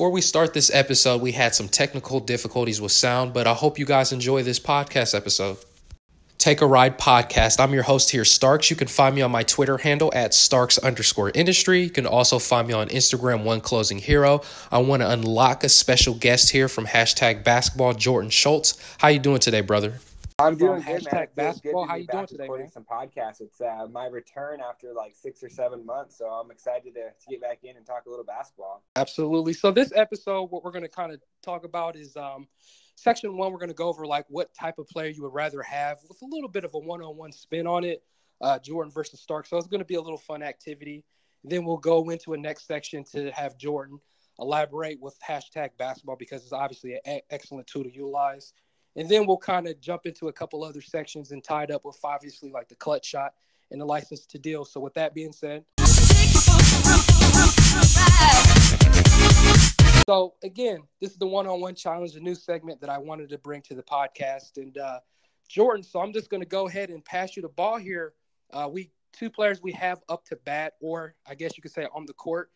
Before we start this episode, we had some technical difficulties with sound, but I hope you guys enjoy this podcast episode. Take a Ride podcast. I'm your host here, Starks. You can find me on my Twitter handle at Starks underscore industry. You can also find me on Instagram, One Closing Hero. I want to unlock a special guest here from hashtag basketball, Jordan Schultz. How you doing today, brother? I'm doing good, man. Basketball. How you doing today, recording man? Some podcasts. It's uh, my return after like six or seven months, so I'm excited to, to get back in and talk a little basketball. Absolutely. So this episode, what we're going to kind of talk about is um, section one. We're going to go over like what type of player you would rather have with a little bit of a one-on-one spin on it, uh, Jordan versus Stark. So it's going to be a little fun activity. Then we'll go into a next section to have Jordan elaborate with hashtag basketball because it's obviously an excellent tool to utilize. And then we'll kind of jump into a couple other sections and tie it up with obviously like the clutch shot and the license to deal. So with that being said, so again, this is the one-on-one challenge, a new segment that I wanted to bring to the podcast. And uh, Jordan, so I'm just going to go ahead and pass you the ball here. Uh, we two players we have up to bat, or I guess you could say on the court,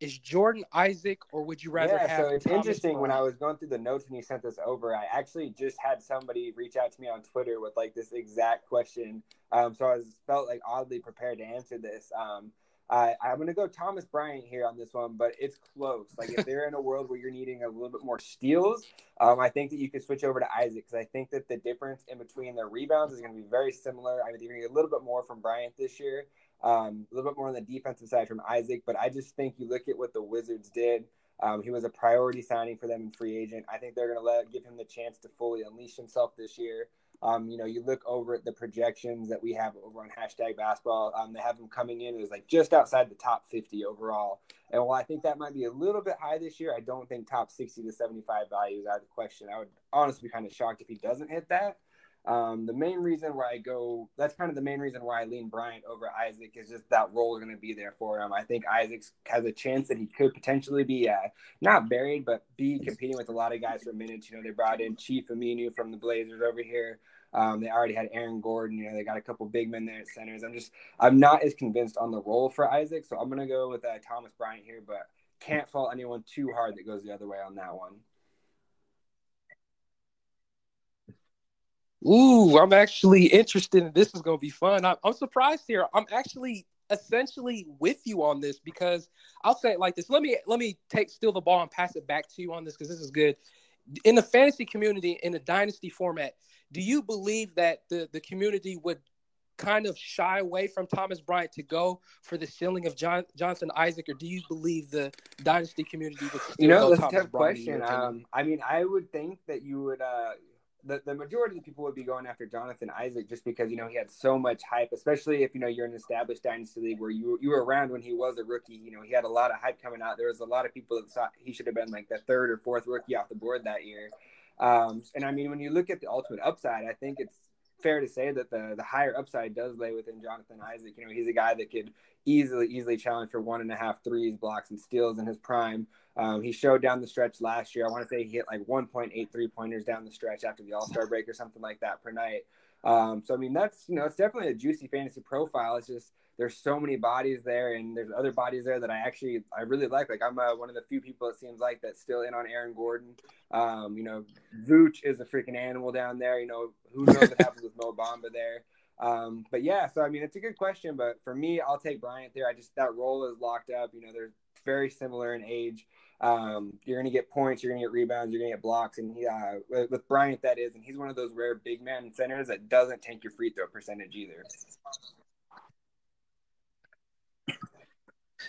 is Jordan Isaac, or would you rather yeah, so it's Thomas interesting when I was going through the notes when you sent this over, I actually just had somebody reach out to me on Twitter with like this exact question. Um, so I was felt like oddly prepared to answer this. Um, I, I'm going to go Thomas Bryant here on this one, but it's close. Like if they're in a world where you're needing a little bit more steals, um, I think that you could switch over to Isaac because I think that the difference in between their rebounds is going to be very similar. I think you're going to get a little bit more from Bryant this year, um, a little bit more on the defensive side from Isaac. But I just think you look at what the Wizards did. Um, he was a priority signing for them in free agent. I think they're going to let give him the chance to fully unleash himself this year. Um, you know, you look over at the projections that we have over on hashtag basketball. Um, they have him coming in. Was like just outside the top 50 overall. And while I think that might be a little bit high this year, I don't think top 60 to 75 value is out of the question. I would honestly be kind of shocked if he doesn't hit that. Um, the main reason why I go, that's kind of the main reason why I lean Bryant over Isaac is just that role is going to be there for him. I think Isaac has a chance that he could potentially be uh, not buried, but be competing with a lot of guys for minutes. You know, they brought in Chief Aminu from the Blazers over here. Um, they already had Aaron Gordon. You know, they got a couple big men there at centers. I'm just, I'm not as convinced on the role for Isaac, so I'm going to go with uh, Thomas Bryant here, but can't fault anyone too hard that goes the other way on that one. Ooh, I'm actually interested in this. Is going to be fun. I'm, I'm surprised here. I'm actually essentially with you on this because I'll say it like this. Let me let me take steal the ball and pass it back to you on this because this is good. In the fantasy community, in a dynasty format, do you believe that the the community would kind of shy away from Thomas Bryant to go for the ceiling of John Jonathan Isaac, or do you believe the dynasty community would still You know, that's a tough Bryant, question. Um, I mean, I would think that you would, uh, the, the majority of the people would be going after Jonathan Isaac just because, you know, he had so much hype, especially if, you know, you're an established dynasty league where you, you were around when he was a rookie. You know, he had a lot of hype coming out. There was a lot of people that thought he should have been like the third or fourth rookie off the board that year. Um, and I mean, when you look at the ultimate upside, I think it's fair to say that the the higher upside does lay within Jonathan Isaac. You know, he's a guy that could easily easily challenge for one and a half threes, blocks, and steals in his prime. Um, he showed down the stretch last year. I want to say he hit like 1.8 three pointers down the stretch after the All Star break or something like that per night. Um, so I mean, that's you know, it's definitely a juicy fantasy profile. It's just there's so many bodies there, and there's other bodies there that I actually I really like. Like I'm uh, one of the few people it seems like that's still in on Aaron Gordon. Um, you know, Vooch is a freaking animal down there. You know, who knows what happens with Mo Bamba there. Um, but yeah, so I mean, it's a good question. But for me, I'll take Bryant there. I just that role is locked up. You know, they're very similar in age. Um, you're going to get points, you're going to get rebounds, you're going to get blocks, and he, uh, with, with Bryant, that is, and he's one of those rare big man centers that doesn't tank your free throw percentage either.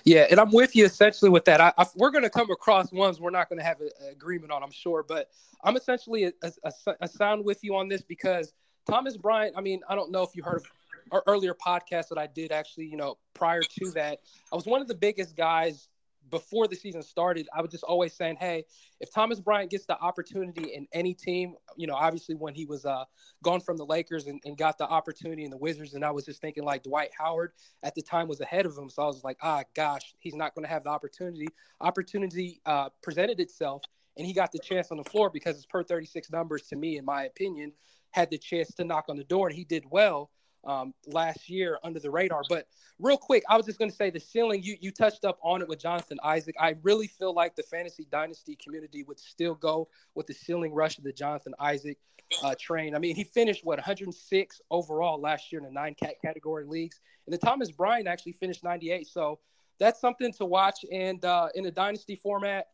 Yeah, and I'm with you essentially with that. I, I, we're going to come across ones we're not going to have an agreement on, I'm sure, but I'm essentially a, a, a sound with you on this because Thomas Bryant. I mean, I don't know if you heard of our earlier podcast that I did actually. You know, prior to that, I was one of the biggest guys before the season started, I was just always saying, hey, if Thomas Bryant gets the opportunity in any team, you know, obviously when he was uh, gone from the Lakers and, and got the opportunity in the Wizards, and I was just thinking like Dwight Howard at the time was ahead of him. So I was like, ah, gosh, he's not going to have the opportunity. Opportunity uh, presented itself, and he got the chance on the floor because his per 36 numbers, to me, in my opinion, had the chance to knock on the door, and he did well. Um, last year under the radar. But real quick, I was just going to say the ceiling. You you touched up on it with Jonathan Isaac. I really feel like the fantasy dynasty community would still go with the ceiling rush of the Jonathan Isaac uh, train. I mean, he finished what 106 overall last year in the nine cat category leagues, and the Thomas Bryant actually finished 98. So that's something to watch. And uh, in a dynasty format.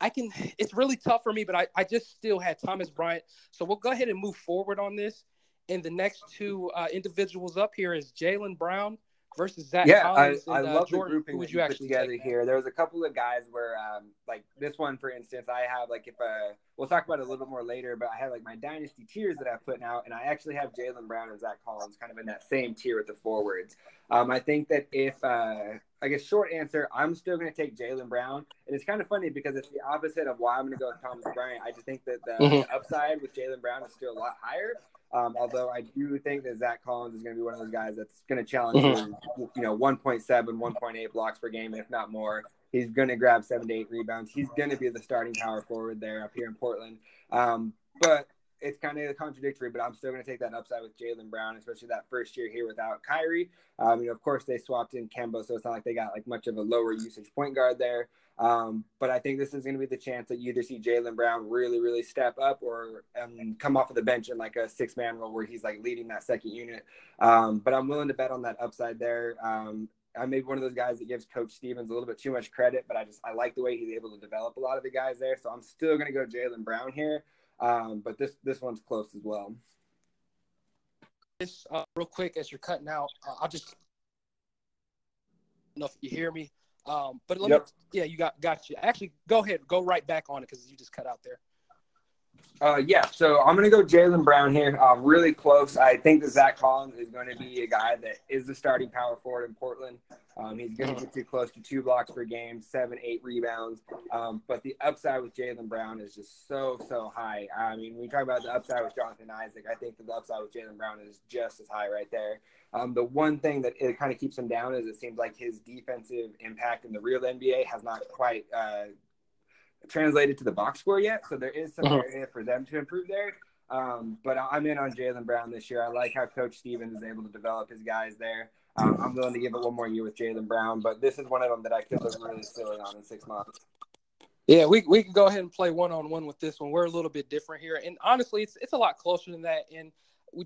I can. It's really tough for me, but I, I just still had Thomas Bryant. So we'll go ahead and move forward on this. And the next two uh, individuals up here is Jaylen Brown versus Zach yeah, Collins. I, and, I uh, love Jordan, the grouping who that you you put actually together here. There was a couple of guys where, um, like this one, for instance, I have like if uh, we'll talk about it a little bit more later, but I have like my dynasty tiers that I've put out, and I actually have Jaylen Brown and Zach Collins kind of in that same tier with the forwards. Um, I think that if uh, I a short answer, I'm still going to take Jaylen Brown, and it's kind of funny because it's the opposite of why I'm going to go with Thomas Bryant. I just think that the, Mhm. the upside with Jaylen Brown is still a lot higher. Um, although I do think that Zach Collins is going to be one of those guys that's going to challenge Mhm. for, you know, 1.7, 1.8 blocks per game, if not more. He's going to grab seven to eight rebounds. He's going to be the starting power forward there up here in Portland. Um, but it's kind of contradictory, but I'm still going to take that upside with Jaylen Brown, especially that first year here without Kyrie. Um, you know, of course, they swapped in Kemba, so it's not like they got like much of a lower usage point guard there. Um, but I think this is going to be the chance that you either see Jaylen Brown really, really step up or um, come off of the bench in like a six man role where he's like leading that second unit. Um, but I'm willing to bet on that upside there. Um, I may be one of those guys that gives Coach Stevens a little bit too much credit, but I just I like the way he's able to develop a lot of the guys there. So I'm still going to go Jaylen Brown here. Um, but this this one's close as well. This uh, real quick as you're cutting out. Uh, I'll just I know if you hear me. Um, but let Yep. me. Yeah, you got got you. Actually, go ahead, go right back on it because you just cut out there. Uh, yeah, so I'm going to go Jaylen Brown here. Uh, really close. I think that Zach Collins is going to be a guy that is the starting power forward in Portland. Um, he's going to get too close to two blocks per game, seven, eight rebounds. Um, but the upside with Jaylen Brown is just so, so high. I mean, you talk about the upside with Jonathan Isaac, I think that the upside with Jaylen Brown is just as high right there. Um, the one thing that it kind of keeps him down is it seems like his defensive impact in the real NBA has not quite uh, translated to the box score yet. So there is some Uh-huh. area for them to improve there. Um, but I'm in on Jaylen Brown this year. I like how Coach Stevens is able to develop his guys there. Um, I'm willing to give it one more year with Jaylen Brown, but this is one of them that I could look really silly on in six months. Yeah, we we can go ahead and play one on one with this one. We're a little bit different here, and honestly, it's it's a lot closer than that. And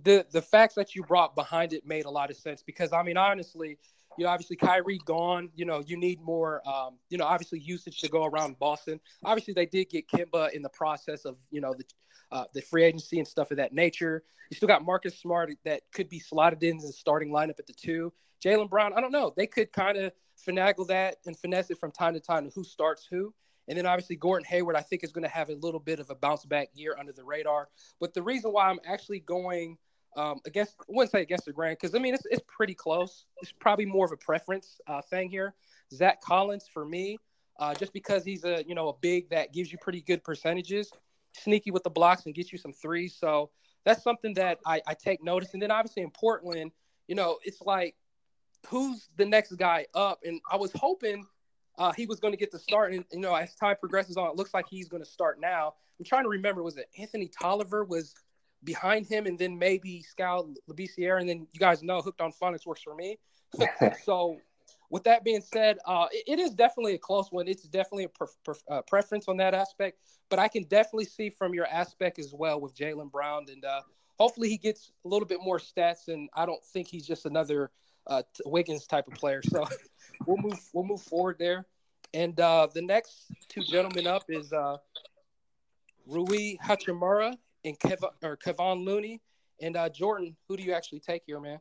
the the facts that you brought behind it made a lot of sense because I mean, honestly, you know, obviously Kyrie gone. You know, you need more. Um, you know, obviously usage to go around Boston. Obviously, they did get Kemba in the process of you know the uh, the free agency and stuff of that nature. You still got Marcus Smart that could be slotted in the starting lineup at the two. Jaylen Brown, I don't know. They could kind of finagle that and finesse it from time to time who starts who. And then obviously Gordon Hayward, I think, is going to have a little bit of a bounce back year under the radar. But the reason why I'm actually going um, against, I wouldn't say against the grain, because I mean it's it's pretty close. It's probably more of a preference uh, thing here. Zach Collins for me, uh, just because he's a you know a big that gives you pretty good percentages, sneaky with the blocks and gets you some threes. So that's something that I, I take notice. And then obviously in Portland, you know, it's like who's the next guy up? And I was hoping uh, he was going to get the start. And you know, as time progresses on, it looks like he's going to start now. I'm trying to remember. Was it Anthony Tolliver was behind him, and then maybe Skal Labissiere, and then you guys know Hooked on Phonics works for me. so, with that being said, uh, it, it is definitely a close one. It's definitely a pre- pre- uh, preference on that aspect, but I can definitely see from your aspect as well with Jaylen Brown, and uh, hopefully he gets a little bit more stats. And I don't think he's just another uh, t- Wiggins type of player. So we'll move we'll move forward there. And uh, the next two gentlemen up is uh, Rui Hachimura and Kev- or Kevon Looney. And uh, Jordan, who do you actually take here, man?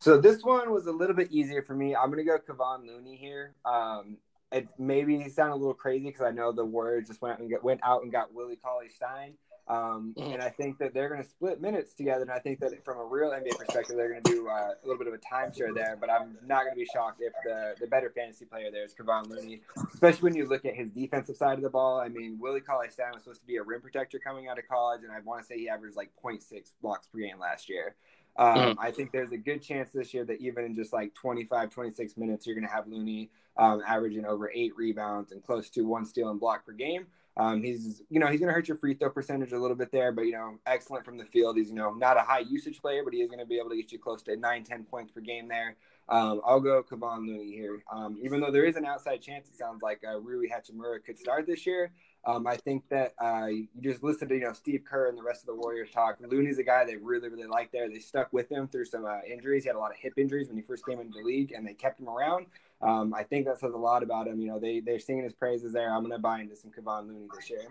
So this one was a little bit easier for me. I'm gonna go Kevon Looney here. Um, it maybe sound a little crazy because I know the word just went out and get, went out and got Willie Cauley Stein. Um, Mhm. And I think that they're going to split minutes together. And I think that from a real NBA perspective, they're going to do uh, a little bit of a timeshare there. But I'm not going to be shocked if the, the better fantasy player there is Kevon Looney, especially when you look at his defensive side of the ball. I mean, Willie Cauley Stein was supposed to be a rim protector coming out of college, and I want to say he averaged like 0.6 blocks per game last year. Um, Mhm. I think there's a good chance this year that even in just like 25, 26 minutes, you're going to have Looney um, averaging over eight rebounds and close to one steal and block per game. Um, he's, you know, he's going to hurt your free throw percentage a little bit there, but, you know, excellent from the field. He's, you know, not a high usage player, but he is going to be able to get you close to nine, 10 points per game there. Um, I'll go Kevon Looney here. Um, even though there is an outside chance, it sounds like uh, Rui Hachimura could start this year. Um, I think that uh, you just listened to you know Steve Kerr and the rest of the Warriors talk. Looney's a guy they really really like there. They stuck with him through some uh, injuries. He had a lot of hip injuries when he first came into the league, and they kept him around. Um, I think that says a lot about him. You know, they they're singing his praises there. I'm to buy into some Kevon Looney this year.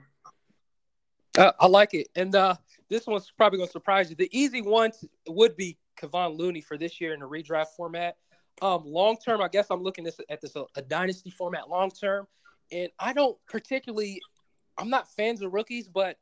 Uh, I like it, and uh, this one's probably to surprise you. The easy one would be Kevon Looney for this year in the redraft format. Um, long term, I guess I'm looking this, at this a, a dynasty format long term, and I don't particularly I'm not fans of rookies, but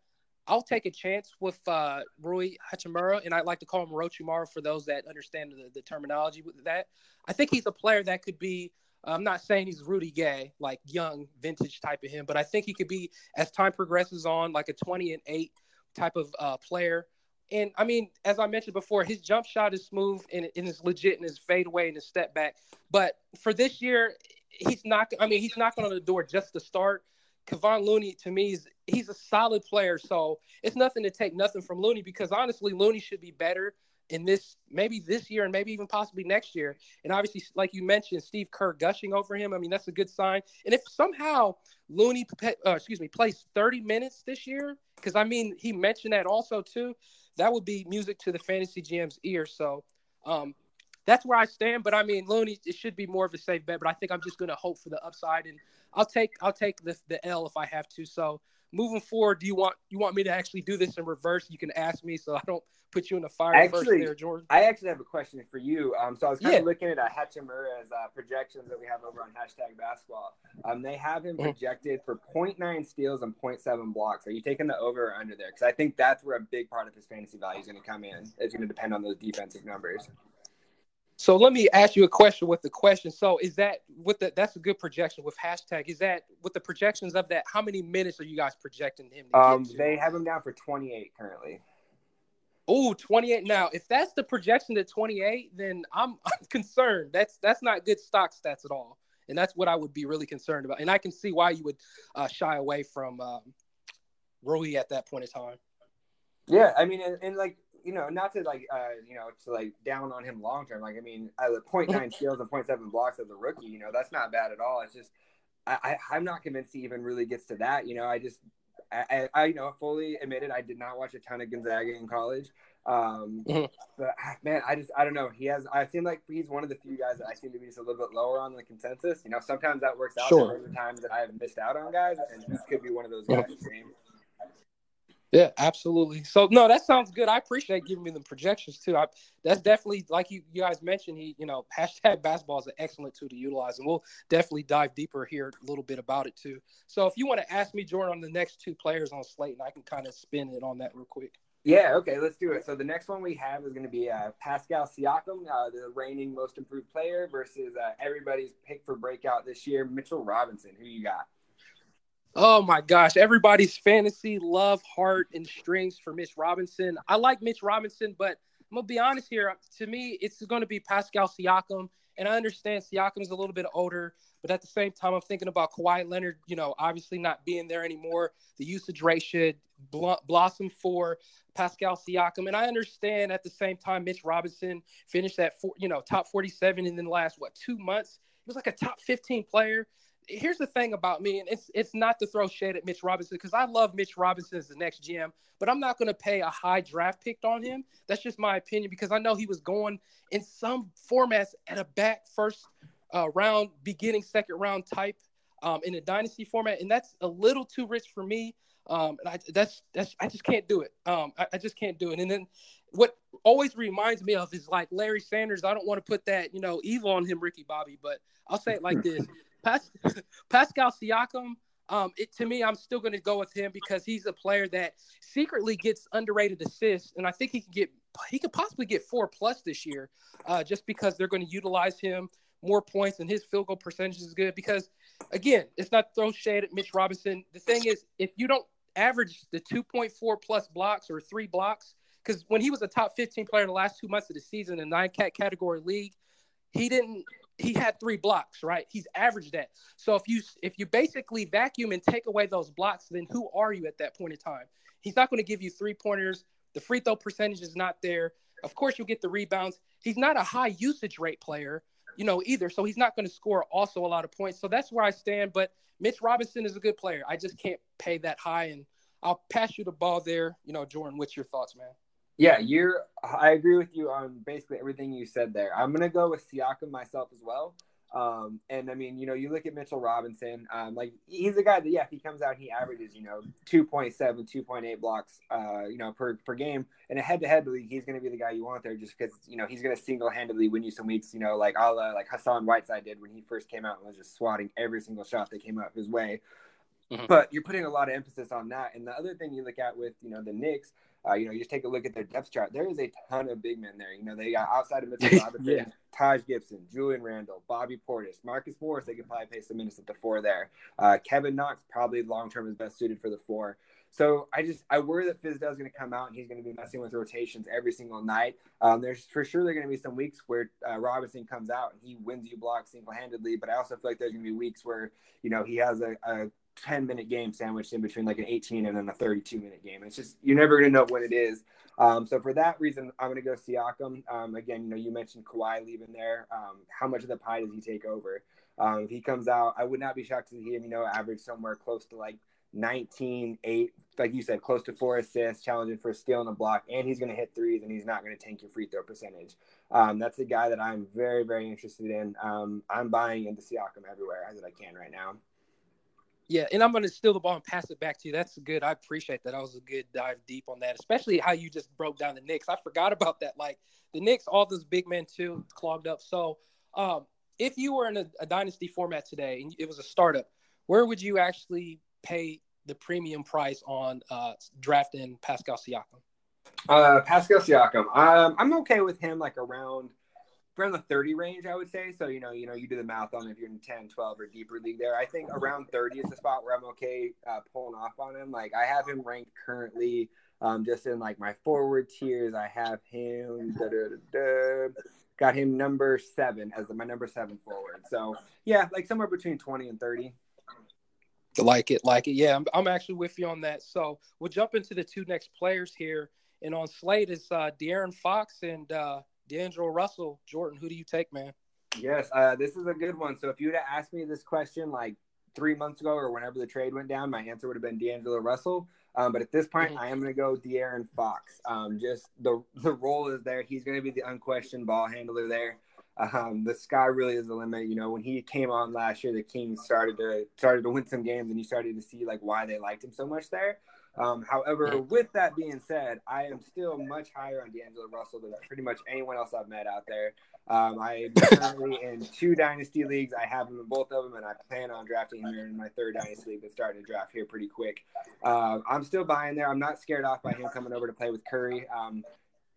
I'll take a chance with uh, Rui Hachimura, and I like to call him Orochimaru for those that understand the, the, terminology with that. I think he's a player that could be. I'm not saying he's Rudy Gay, like young, vintage type of him, but I think he could be as time progresses on, like a 20 and eight type of uh, player. And I mean, as I mentioned before, his jump shot is smooth and, and is legit and his fadeaway and his step back. But for this year, he's not. I mean, he's knocking on the door just to start. Kevon Looney to me is he's a solid player. So it's nothing to take nothing from Looney because honestly, Looney should be better in this maybe this year and maybe even possibly next year. And obviously, like you mentioned, Steve Kerr gushing over him. I mean, that's a good sign. And if somehow Looney, uh, excuse me, plays 30 minutes this year, because I mean, he mentioned that also too, that would be music to the fantasy GM's ear. So um, that's where I stand. But I mean, Looney, it should be more of a safe bet. But I think I'm just going to hope for the upside, and I'll take I'll take the the L if I have to. So moving forward, do you want you want me to actually do this in reverse? You can ask me, so I don't put you in the fire actually, first there, Jordan. I actually have a question for you. Um, so I was kind yeah. of looking at uh, Hachimura's uh, projections that we have over on hashtag basketball. Um, they have him mm-hmm. projected for 0.9 steals and 0.7 blocks. Are you taking the over or under there? Because I think that's where a big part of his fantasy value is going to come in. It's going to depend on those defensive numbers. So let me ask you a question with the question. So is that with the that's a good projection with hashtag. Is that with the projections of that? How many minutes are you guys projecting him? um, they have him down for 28 currently. Oh, 28 now. If that's the projection to 28, then I'm, I'm concerned. That's that's not good stock stats at all, and that's what I would be really concerned about. And I can see why you would uh, shy away from um, Rui at that point in time. Yeah, I mean, and, and like you know, not to like, uh, you know, to like down on him long term. Like, I mean, the 0.9 steals and 0.7 blocks as a rookie, you know, that's not bad at all. It's just, I, I, am not convinced he even really gets to that. You know, I just, I, I, you know, fully admitted I did not watch a ton of Gonzaga in college. Um, but ah, man, I just, I don't know. He has, I seem like he's one of the few guys that I seem to be just a little bit lower on the consensus. You know, sometimes that works out. Sure. There are times that I have missed out on guys, and this could be one of those guys. Yeah, absolutely. So no, that sounds good. I appreciate giving me the projections too. I, that's definitely like you, you guys mentioned. He, you know, hashtag basketball is an excellent tool to utilize, and we'll definitely dive deeper here a little bit about it too. So if you want to ask me, Jordan, on the next two players on slate, and I can kind of spin it on that real quick. Yeah, okay, let's do it. So the next one we have is going to be uh, Pascal Siakam, uh, the reigning most improved player, versus uh, everybody's pick for breakout this year, Mitchell Robinson. Who you got? Oh my gosh, everybody's fantasy love, heart, and strings for Mitch Robinson. I like Mitch Robinson, but I'm gonna be honest here. To me, it's going to be Pascal Siakam, and I understand Siakam's a little bit older, but at the same time, I'm thinking about Kawhi Leonard. You know, obviously not being there anymore. The usage rate should bl- blossom for Pascal Siakam, and I understand at the same time, Mitch Robinson finished that four, you know top 47 in the last what two months. He was like a top 15 player here's the thing about me, and it's it's not to throw shade at Mitch Robinson because I love Mitch Robinson as the next GM, but I'm not going to pay a high draft pick on him. That's just my opinion because I know he was going in some formats at a back first uh, round, beginning second round type um, in a dynasty format, and that's a little too rich for me. Um, and I, that's that's I just can't do it. Um, I, I just can't do it. And then what always reminds me of is like Larry Sanders. I don't want to put that you know evil on him, Ricky Bobby, but I'll say it like this: Pas- Pascal Siakam, um, it, to me, I'm still going to go with him because he's a player that secretly gets underrated assists, and I think he can get he could possibly get four plus this year, uh, just because they're going to utilize him more points and his field goal percentage is good. Because again, it's not throw shade at Mitch Robinson. The thing is, if you don't average the 2.4 plus blocks or three blocks, because when he was a top 15 player the last two months of the season in nine cat category league, he didn't he had three blocks, right? He's averaged that. So if you if you basically vacuum and take away those blocks, then who are you at that point in time? He's not going to give you three pointers. The free throw percentage is not there. Of course, you'll get the rebounds. He's not a high usage rate player, you know, either. So he's not going to score also a lot of points. So that's where I stand. But Mitch Robinson is a good player. I just can't pay that high. And I'll pass you the ball there. You know, Jordan, what's your thoughts, man? Yeah, you're. I agree with you on basically everything you said there. I'm gonna go with Siakam myself as well. Um, and I mean, you know, you look at Mitchell Robinson, um, like he's a guy that, yeah, if he comes out, he averages, you know, 2.7, 2.8 blocks, uh, you know, per, per game in a head to head league, he's going to be the guy you want there just because, you know, he's going to single handedly win you some weeks, you know, like a la, like Hassan Whiteside did when he first came out and was just swatting every single shot that came out his way. Mm-hmm. But you're putting a lot of emphasis on that. And the other thing you look at with, you know, the Knicks, uh, you know, you just take a look at their depth chart. There is a ton of big men there. You know, they got outside of Mitchell Robinson, yeah. Taj Gibson, Julius Randle, Bobby Portis, Marcus Morris. They could probably pay some minutes at the four there. Uh, Kevin Knox probably long term is best suited for the four. So I just I worry that Fizdale is going to come out and he's going to be messing with rotations every single night. Um, there's for sure there are going to be some weeks where uh, Robinson comes out and he wins you blocks single handedly, but I also feel like there's going to be weeks where you know he has a, a 10 minute game sandwiched in between like an 18 and then a 32 minute game. It's just you're never going to know when it is. Um, so for that reason, I'm going to go Siakam. Um, again, you know, you mentioned Kawhi leaving there. Um, how much of the pie does he take over? Um, if he comes out, I would not be shocked to see him, you know, average somewhere close to like 19, 8, like you said, close to four assists, challenging for a steal and a block, and he's going to hit threes and he's not going to tank your free throw percentage. Um, that's a guy that I'm very, very interested in. Um, I'm buying into Siakam everywhere as I can right now. Yeah, and I'm going to steal the ball and pass it back to you. That's good. I appreciate that. That was a good dive deep on that, especially how you just broke down the Knicks. I forgot about that. Like the Knicks, all those big men too, clogged up. So, um, if you were in a, a dynasty format today and it was a startup, where would you actually pay the premium price on uh, drafting Pascal Siakam? Uh, Pascal Siakam. Um, I'm okay with him like around around the 30 range, I would say. So, you know, you know, you do the math on if you're in 10, 12 or deeper league there. I think around 30 is the spot where I'm okay uh, pulling off on him. Like I have him ranked currently um, just in like my forward tiers. I have him da, da, da, got him number seven as my number seven forward. So yeah, like somewhere between 20 and 30. Like it, like it. Yeah, I'm, I'm actually with you on that. So we'll jump into the two next players here. And on slate is uh, De'Aaron Fox and uh, D'Angelo Russell, Jordan, who do you take, man? Yes, uh, this is a good one. So if you would have asked me this question like three months ago or whenever the trade went down, my answer would have been D'Angelo Russell. Um, but at this point, mm-hmm. I am going to go De'Aaron Fox. Um, just the the role is there. He's going to be the unquestioned ball handler there. Um, the sky really is the limit. You know, when he came on last year, the Kings started to started to win some games, and you started to see like why they liked him so much there. Um, however, with that being said, I am still much higher on D'Angelo Russell than pretty much anyone else I've met out there. Um, I am currently in two dynasty leagues. I have him in both of them, and I plan on drafting him in my third dynasty league that's starting to draft here pretty quick. Uh, I'm still buying there. I'm not scared off by him coming over to play with Curry. Um,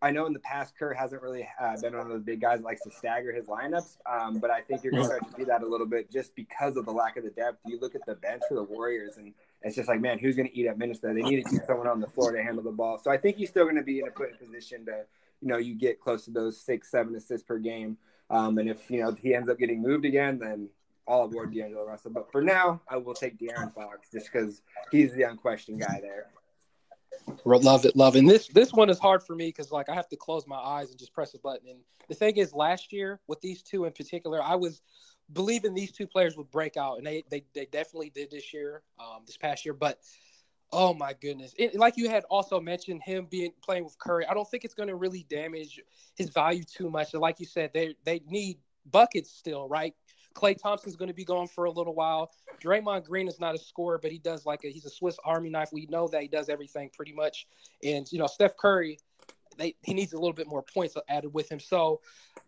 I know in the past, Kerr hasn't really uh, been one of those big guys that likes to stagger his lineups, um, but I think you're going to start to see that a little bit just because of the lack of the depth. You look at the bench for the Warriors, and it's just like, man, who's going to eat up minutes there? They need to keep someone on the floor to handle the ball. So I think he's still going to be in a good position to, you know, you get close to those six, seven assists per game. Um, and if, you know, he ends up getting moved again, then all aboard D'Angelo Russell. But for now, I will take De'Aaron Fox just because he's the unquestioned guy there. Love it, love it. And this this one is hard for me because like I have to close my eyes and just press a button. And the thing is, last year with these two in particular, I was believing these two players would break out, and they they, they definitely did this year, um, this past year. But oh my goodness, it, like you had also mentioned, him being playing with Curry, I don't think it's going to really damage his value too much. And like you said, they they need buckets still, right? Klay Thompson's going to be gone for a little while. Draymond Green is not a scorer, but he does like a he's a Swiss Army knife. We know that he does everything pretty much. And you know, Steph Curry, they, he needs a little bit more points added with him. So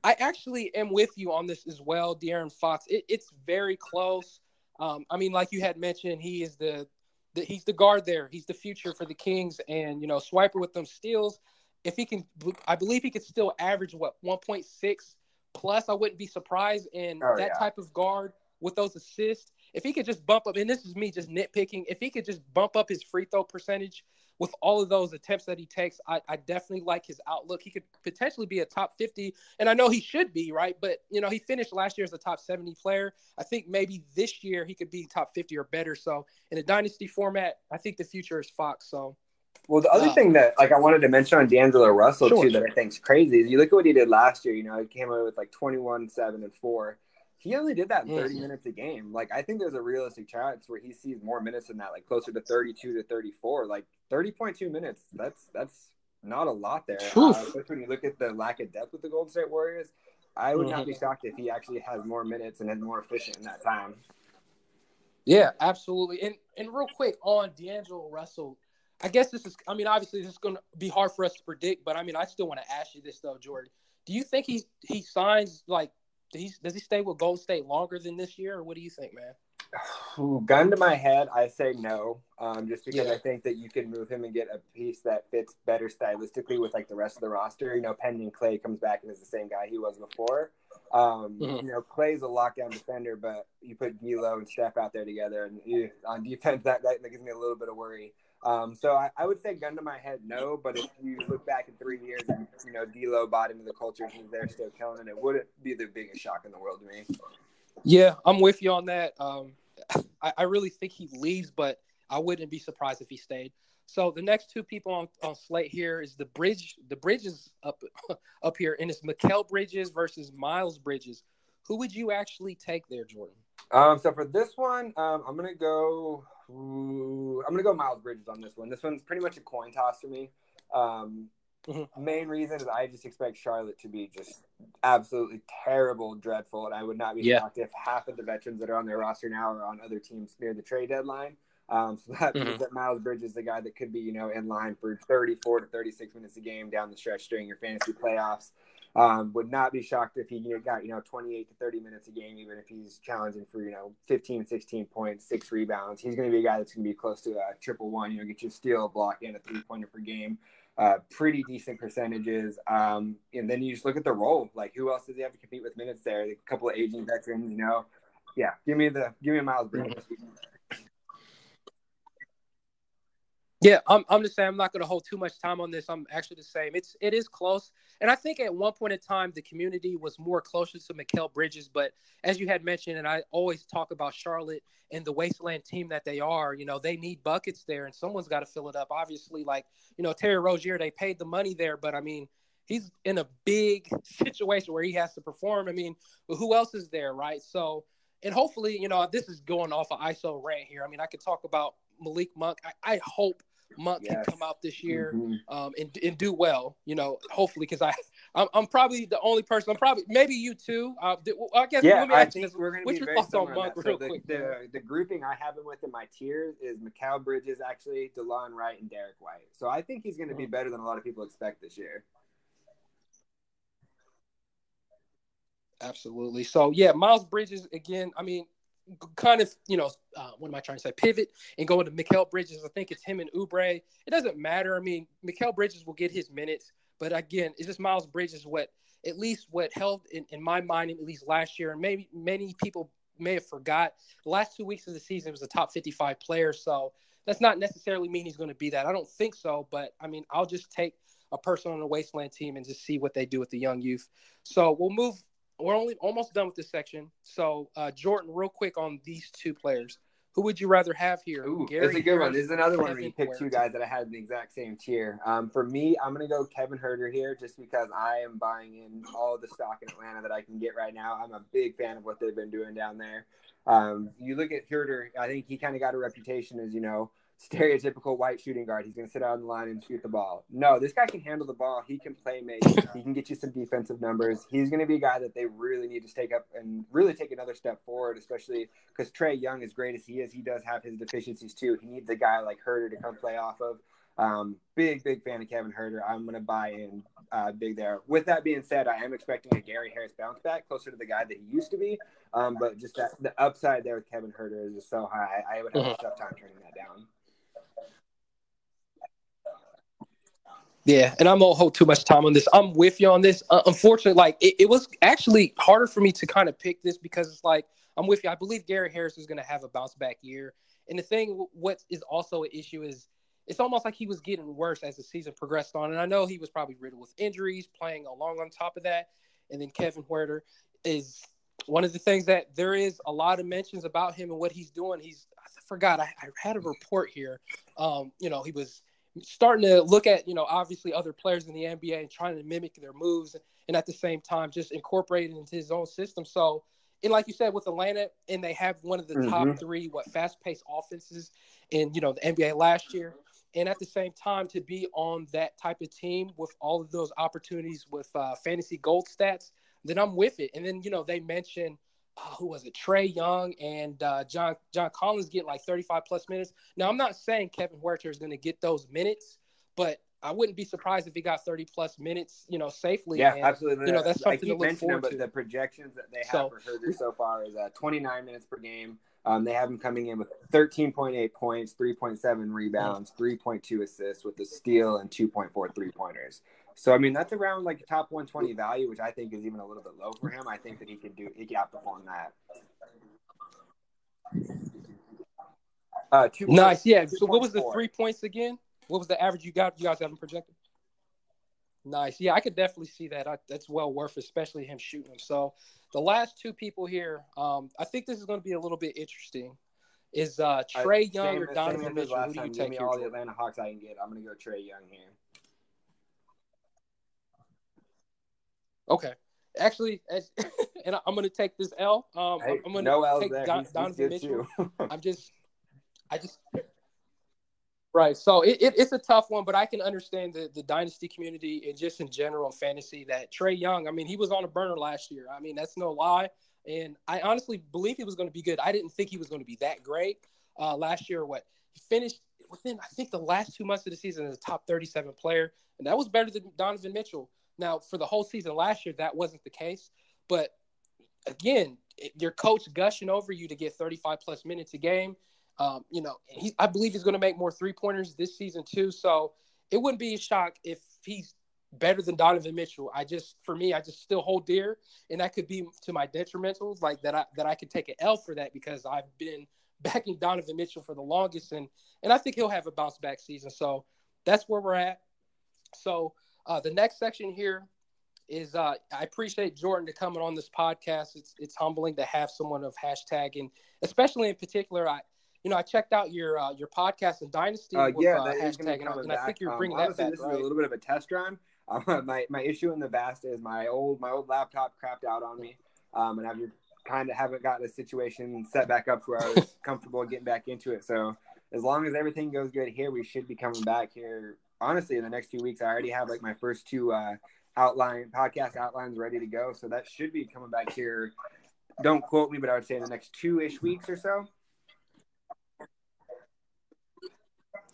I actually am with you on this as well, De'Aaron Fox. It, it's very close. Um, I mean, like you had mentioned, he is the, the he's the guard there. He's the future for the Kings, and you know, Swiper with them steals. If he can, I believe he could still average what 1.6 plus. I wouldn't be surprised in oh, that yeah. type of guard with those assists. If he could just bump up, and this is me just nitpicking, if he could just bump up his free throw percentage with all of those attempts that he takes, I, I definitely like his outlook. He could potentially be a top 50, and I know he should be, right? But, you know, he finished last year as a top 70 player. I think maybe this year he could be top 50 or better. So in a dynasty format, I think the future is Fox. So well, the other thing that like I wanted to mention on D'Angelo Russell sure, too sure. that I think is crazy is you look at what he did last year. You know, he came out with like 21, seven, and four. He only did that in 30 mm-hmm. minutes a game. Like I think there's a realistic chance where he sees more minutes than that, like closer to 32 to 34. Like 30.2 minutes. That's that's not a lot there. Uh, especially when you look at the lack of depth with the Golden State Warriors. I would mm-hmm. not be mm-hmm. shocked if he actually has more minutes and is more efficient in that time. Yeah, absolutely. And and real quick on D'Angelo Russell, I guess this is. I mean, obviously, this is going to be hard for us to predict, but I mean, I still want to ask you this though, Jordan. Do you think he he signs like? Does he, does he stay with Golden State longer than this year, or what do you think, man? gun to my head, I say no. Um, just because yeah. I think that you can move him and get a piece that fits better stylistically with like the rest of the roster. You know, pending Klay comes back and is the same guy he was before. Um, mm-hmm. You know, Klay's a lockdown defender, but you put D'Lo and Steph out there together, and you, on defense, that, that gives me a little bit of worry. Um, so I, I, would say gun to my head, no. But if you look back in three years and you know D'Lo bought into the culture and he's there still killing it, it wouldn't be the biggest shock in the world to me. Yeah, I'm with you on that. Um, I, I, really think he leaves, but I wouldn't be surprised if he stayed. So the next two people on, on slate here is the bridge. The bridges up up here, and it's Mikal Bridges versus Miles Bridges. Who would you actually take there, Jordan? Um, so for this one, um, I'm gonna go. Ooh, I'm gonna go Miles Bridges on this one. This one's pretty much a coin toss for me. Um, mm-hmm. Main reason is I just expect Charlotte to be just absolutely terrible, dreadful, and I would not be yeah. shocked if half of the veterans that are on their roster now are on other teams near the trade deadline. Um, so that mm-hmm. means that Miles Bridges, is the guy that could be, you know, in line for 34 to 36 minutes a game down the stretch during your fantasy playoffs. Um, would not be shocked if he got, you know, 28 to 30 minutes a game, even if he's challenging for, you know, 15, 16 points, six rebounds. He's going to be a guy that's going to be close to a triple one, you know, get you a steal, block, and a three pointer per game. Uh, pretty decent percentages. Um, and then you just look at the role. Like, who else does he have to compete with minutes there? A couple of aging veterans, you know. Yeah, give me the give me Miles Bridges. Yeah, I'm, I'm just saying I'm not going to hold too much time on this. I'm actually the same. It's it is close, and I think at one point in time the community was more closer to Mikal Bridges. But as you had mentioned, and I always talk about Charlotte and the wasteland team that they are. You know, they need buckets there, and someone's got to fill it up. Obviously, like you know Terry Rozier, they paid the money there, but I mean he's in a big situation where he has to perform. I mean, who else is there, right? So, and hopefully, you know, this is going off of ISO rant here. I mean, I could talk about Malik Monk. I, I hope Monk yes. can come out this year mm-hmm. um, and, and do well. You know, hopefully, because I I'm, I'm, probably the only person. I'm probably maybe you too. Uh, I guess. Yeah, I think we're going to be very similar. On so the, quick, the, the, grouping I have him with in my tiers is Mikal Bridges, actually Delon Wright, and Derrick White. So I think he's going to be mm-hmm. better than a lot of people expect this year. Absolutely. So yeah, Miles Bridges again. I mean, kind of, you know, uh, what am I trying to say? Pivot and go into Mikal Bridges. I think it's him and Oubre. It doesn't matter. I mean, Mikal Bridges will get his minutes, but again, it's just Miles Bridges what at least what held in, in my mind at least last year, and maybe many people may have forgot. The last two weeks of the season was a top 55 player, so that's not necessarily mean he's going to be that. I don't think so, but I mean, I'll just take a person on the wasteland team and just see what they do with the young youth. So we'll move we're only almost done with this section. So, uh, Jordan, real quick on these two players. Who would you rather have here? Ooh, Gary that's a good one. This is another one where you pick two guys that I had in the exact same tier. Um, for me, I'm going to go Kevin Huerter here just because I am buying in all the stock in Atlanta that I can get right now. I'm a big fan of what they've been doing down there. Um, you look at Huerter, I think he kind of got a reputation as, you know, stereotypical white shooting guard. He's going to sit out on the line and shoot the ball. No, this guy can handle the ball. He can play make. he can get you some defensive numbers. He's going to be a guy that they really need to take up and really take another step forward, especially because Trae Young, as great as he is, he does have his deficiencies too. He needs a guy like Huerter to come play off of. Um, big, big fan of Kevin Huerter. I'm going to buy in uh, big there. With that being said, I am expecting a Gary Harris bounce back, closer to the guy that he used to be. Um, but just that the upside there with Kevin Huerter is just so high. I would have mm-hmm. a tough time turning that down. Yeah, and I'm gonna hold too much time on this. I'm with you on this. Uh, unfortunately, like it, it, was actually harder for me to kind of pick this because it's like I'm with you. I believe Gary Harris is gonna have a bounce back year. And the thing, what is also an issue is it's almost like he was getting worse as the season progressed on. And I know he was probably riddled with injuries, playing along on top of that. And then Kevin Huerter is one of the things that there is a lot of mentions about him and what he's doing. He's I forgot I, I had a report here. Um, you know, he was starting to look at you know obviously other players in the NBA and trying to mimic their moves, and at the same time just incorporating into his own system. So, and like you said with Atlanta, and they have one of the mm-hmm. top three what fast paced offenses in you know the NBA last year. And at the same time, to be on that type of team with all of those opportunities with uh, fantasy gold stats, then I'm with it. And then you know they mentioned uh, who was it? Trae Young and uh, John John Collins get like 35 plus minutes. Now I'm not saying Kevin Huerter is going to get those minutes, but I wouldn't be surprised if he got 30 plus minutes, you know, safely. Yeah, and, absolutely. You know, that's something I keep to look forward but to. The projections that they have so, for Huerter so far is uh, 29 minutes per game. Um, they have him coming in with 13.8 points, 3.7 rebounds, 3.2 assists with a steal and 2.4 three pointers. So I mean that's around like top 120 value, which I think is even a little bit low for him. I think that he can do he can outperform that. Uh, two nice, points, yeah. So what was the three points again? What was the average you got? You guys haven't projected. Nice, yeah. I could definitely see that. I, that's well worth, especially him shooting. Him. So the last two people here, um, I think this is going to be a little bit interesting. Is uh, Trae Young or Donovan Mitchell? Who do you take? Me all the Atlanta Hawks I can get. I'm going to go Trae Young here. Okay. Actually, and I'm going to take this L. Um, hey, I'm to no take Don, he's, Donovan he's Mitchell. I'm just, I just, right. So it, it, it's a tough one, but I can understand the, the dynasty community and just in general fantasy that Trae Young, I mean, he was on a burner last year. I mean, that's no lie. And I honestly believe he was going to be good. I didn't think he was going to be that great uh, last year. What he finished within, I think, the last two months of the season as a top 37 player, and that was better than Donovan Mitchell. Now, for the whole season last year, that wasn't the case. But again, your coach gushing over you to get 35 plus minutes a game. Um, you know, he, I believe he's going to make more three pointers this season too. So it wouldn't be a shock if he's better than Donovan Mitchell. I just, for me, I just still hold dear, and that could be to my detrimental, like that I that I could take an L for that because I've been backing Donovan Mitchell for the longest, and and I think he'll have a bounce back season. So that's where we're at. So uh, the next section here is uh, I appreciate Jordan to coming on this podcast. It's it's humbling to have someone of hashtag and especially in particular, I you know I checked out your uh, your podcast and Dynasty. Uh, with, yeah, uh, hashtag, and, and, I think you're um, bringing um, honestly, that back. This right? is a little bit of a test run. Uh, my my issue in the Vast is my old my old laptop crapped out on me, um, and I've kind of haven't gotten a situation set back up where I was comfortable getting back into it. So as long as everything goes good here, we should be coming back here honestly in the next few weeks. I already have like my first two uh, outline podcast outlines ready to go, so that should be coming back here. Don't quote me, but I would say in the next two ish weeks or so.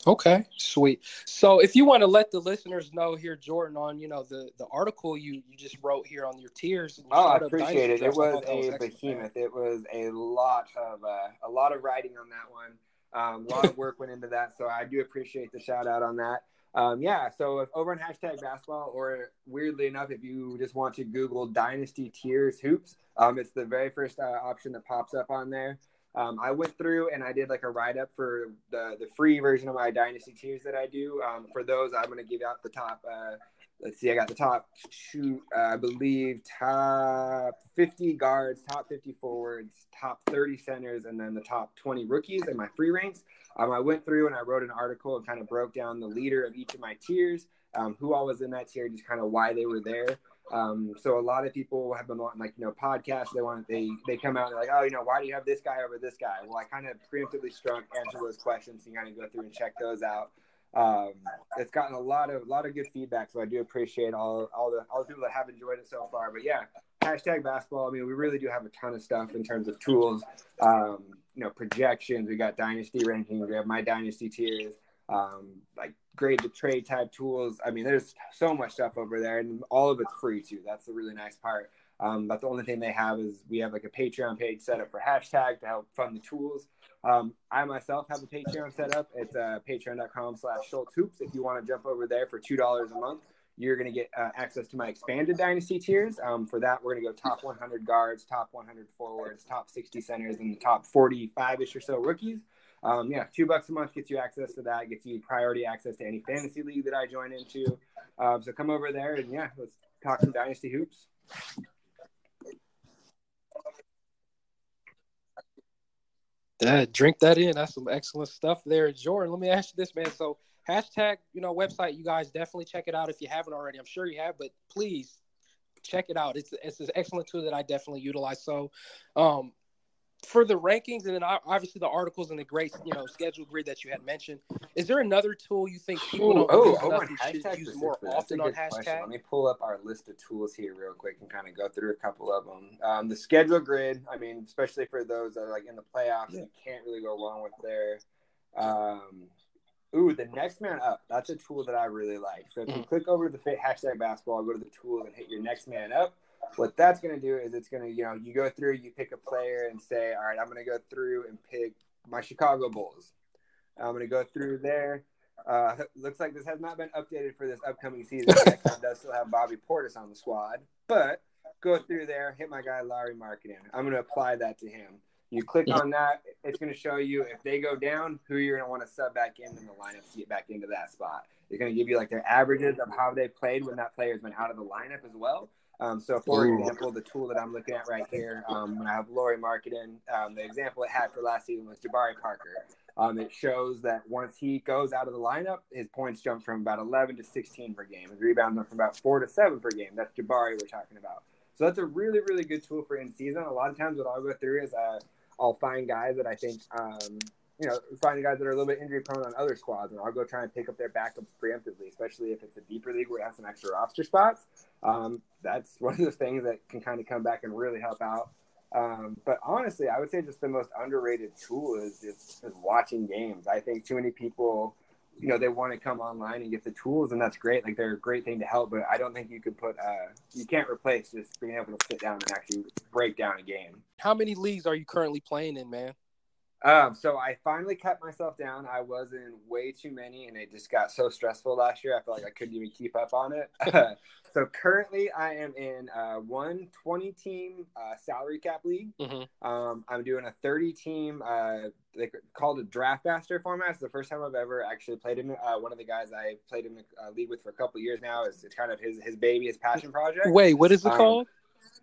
Okay, sweet. So if you want to let the listeners know here, Jordan, on you know the the article you you just wrote here on your tiers. oh, I appreciate it. It was a behemoth. It was a lot of uh, a lot of writing on that one. Um, a lot of work went into that, so I do appreciate the shout out on that. Um, yeah, so if over on hashtag basketball, or weirdly enough, if you just want to Google Dynasty Tiers Hoops, um, it's the very first uh, option that pops up on there. Um, I went through and I did like a write up for the the free version of my Dynasty tiers that I do. Um, for those, I'm going to give out the top. Uh, let's see, I got the top two, uh, I believe, top 50 guards, top 50 forwards, top 30 centers, and then the top 20 rookies in my free ranks. Um, I went through and I wrote an article and kind of broke down the leader of each of my tiers, um, who all was in that tier, just kind of why they were there. Um, so a lot of people have been wanting like you know podcasts. They want they they come out and they're like, oh, you know, why do you have this guy over this guy? Well, I kind of preemptively struck answer those questions and kind of go through and check those out. Um, it's gotten a lot of a lot of good feedback, so I do appreciate all all the all the people that have enjoyed it so far. But yeah, hashtag basketball. I mean, we really do have a ton of stuff in terms of tools. Um, you know, projections. We got dynasty rankings. We have my dynasty tiers. Um, like grade to trade type tools. I mean, there's so much stuff over there, and all of it's free too. That's the really nice part. Um, but the only thing they have is we have like a Patreon page set up for hashtag to help fund the tools. Um, I myself have a Patreon set up. It's uh, patreon.com slash Schultz Hoops. If you want to jump over there for $2 a month, you're going to get uh, access to my expanded dynasty tiers. Um, for that, we're going to go top 100 guards, top 100 forwards, top 60 centers, and the top 45 ish or so rookies. Um, yeah, two bucks a month gets you access to that, gets you priority access to any fantasy league that I join into. Um, so come over there and yeah, let's talk some dynasty hoops. Yeah, drink that in. That's some excellent stuff there, Jordan. Let me ask you this, man. So hashtag, you know, website. You guys definitely check it out if you haven't already. I'm sure you have, but please check it out. It's it's an excellent tool that I definitely utilize. So, um, for the rankings and then obviously the articles and the great you know schedule grid that you had mentioned, is there another tool you think people don't oh, use oh, should use more often on hashtag? Question. Let me pull up our list of tools here real quick and kind of go through a couple of them. Um, the schedule grid, I mean, especially for those that are like in the playoffs, yeah. you can't really go wrong with there. Um, Ooh, the next man up. That's a tool that I really like. So if you mm-hmm. click over to the hashtag basketball, go to the tools and hit your next man up. What that's going to do is it's going to, you know, you go through, you pick a player and say, all right, I'm going to go through and pick my Chicago Bulls. I'm going to go through there. Uh, looks like this has not been updated for this upcoming season. it does still have Bobby Portis on the squad, but go through there, hit my guy Lauri Markkanen. I'm going to apply that to him. You click on that, it's going to show you if they go down, who you're going to want to sub back in in the lineup to get back into that spot. It's going to give you like their averages of how they played when that player's been out of the lineup as well. Um, so, for Ooh. example, the tool that I'm looking at right here, um, when I have Lauri Markkanen, um, the example it had for last season was Jabari Parker. Um, it shows that once he goes out of the lineup, his points jump from about 11 to 16 per game. His rebounds up from about four to seven per game. That's Jabari we're talking about. So that's a really, really good tool for in season. A lot of times, what I'll go through is uh, I'll find guys that I think, um, you know, find guys that are a little bit injury prone on other squads, and I'll go try and pick up their backups preemptively, especially if it's a deeper league where it has some extra roster spots. Um, that's one of the things that can kind of come back and really help out. Um, but honestly, I would say just the most underrated tool is just is watching games. I think too many people you know they want to come online and get the tools and that's great like they're a great thing to help but i don't think you could put uh you can't replace just being able to sit down and actually break down a game how many leagues are you currently playing in man um, so I finally cut myself down. I was in way too many, and it just got so stressful last year. I felt like I couldn't even keep up on it. so currently, I am in uh, one 20 team uh, salary cap league. Mm-hmm. Um, I'm doing a 30 team, uh, they called a draft master format. It's the first time I've ever actually played in. Uh, one of the guys I played in the uh, league with for a couple years now is it's kind of his his baby, his passion project. Wait, what is it um, called?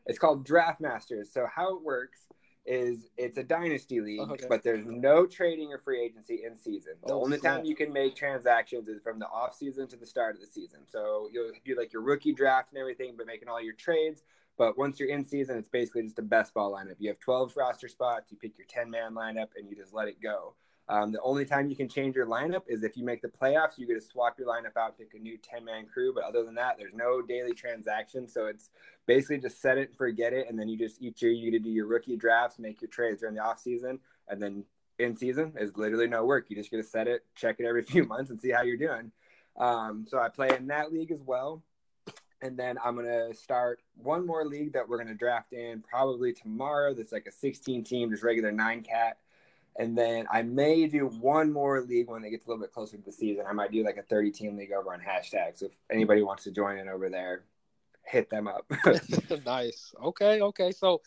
It's called Draft Masters. So how it works is it's a dynasty league, okay. but there's no trading or free agency in season. The oh, only time you can make transactions is from the off season to the start of the season. So you'll do like your rookie draft and everything, but making all your trades. But once you're in season, it's basically just a best ball lineup. You have 12 roster spots, you pick your 10 man lineup, and you just let it go. Um, the only time you can change your lineup is if you make the playoffs, you get to swap your lineup out, pick a new 10 man crew. But other than that, there's no daily transaction. So it's basically just set it and forget it. And then you just each year you get to do your rookie drafts, make your trades during the off season. And then in season is literally no work. You just get to set it, check it every few months and see how you're doing. Um, so I play in that league as well. And then I'm going to start one more league that we're going to draft in probably tomorrow. That's like a 16 team, just regular nine cat and then I may do one more league when it gets a little bit closer to the season. I might do like a 30 team league over on hashtag. So if anybody wants to join in over there, hit them up. nice. Okay. Okay. So,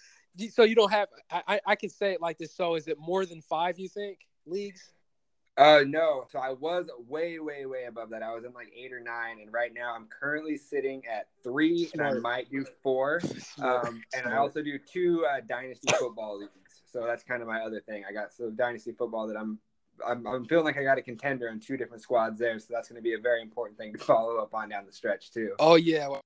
so you don't have, I, I can say it like this. So is it more than five, you think, leagues? Uh, no. So I was way, way, way above that. I was in like eight or nine, and right now I'm currently sitting at three, and I might do four. Um, and I also do two uh, dynasty football leagues. So that's kind of my other thing. I got so dynasty football that I'm I'm, I'm feeling like I got a contender in two different squads there, so that's going to be a very important thing to follow up on down the stretch too. Oh yeah, well,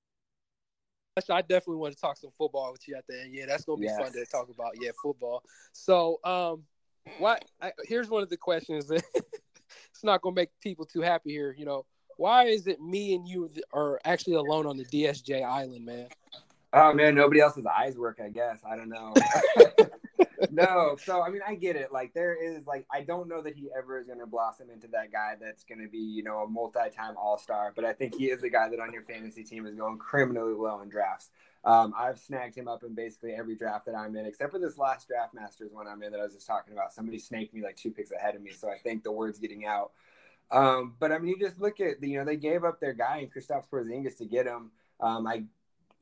I definitely want to talk some football with you at the end. Yeah, that's going to be yes. fun to talk about. Yeah, football. So, um, what? I, here's one of the questions that it's not going to make people too happy here. You know, why is it me and you are actually alone on the DSJ island, man? Oh man, nobody else's eyes work. I guess I don't know. no, so I mean, I get it. Like, there is like, I don't know that he ever is going to blossom into that guy that's going to be, you know, a multi-time All-Star. But I think he is the guy that on your fantasy team is going criminally low in drafts. Um, I've snagged him up in basically every draft that I'm in, except for this last draft masters one I'm in that I was just talking about. Somebody snaked me like two picks ahead of me, so I think the word's getting out. Um, but I mean, you just look at the, you know, they gave up their guy in Kristaps Porzingis to get him. Um, I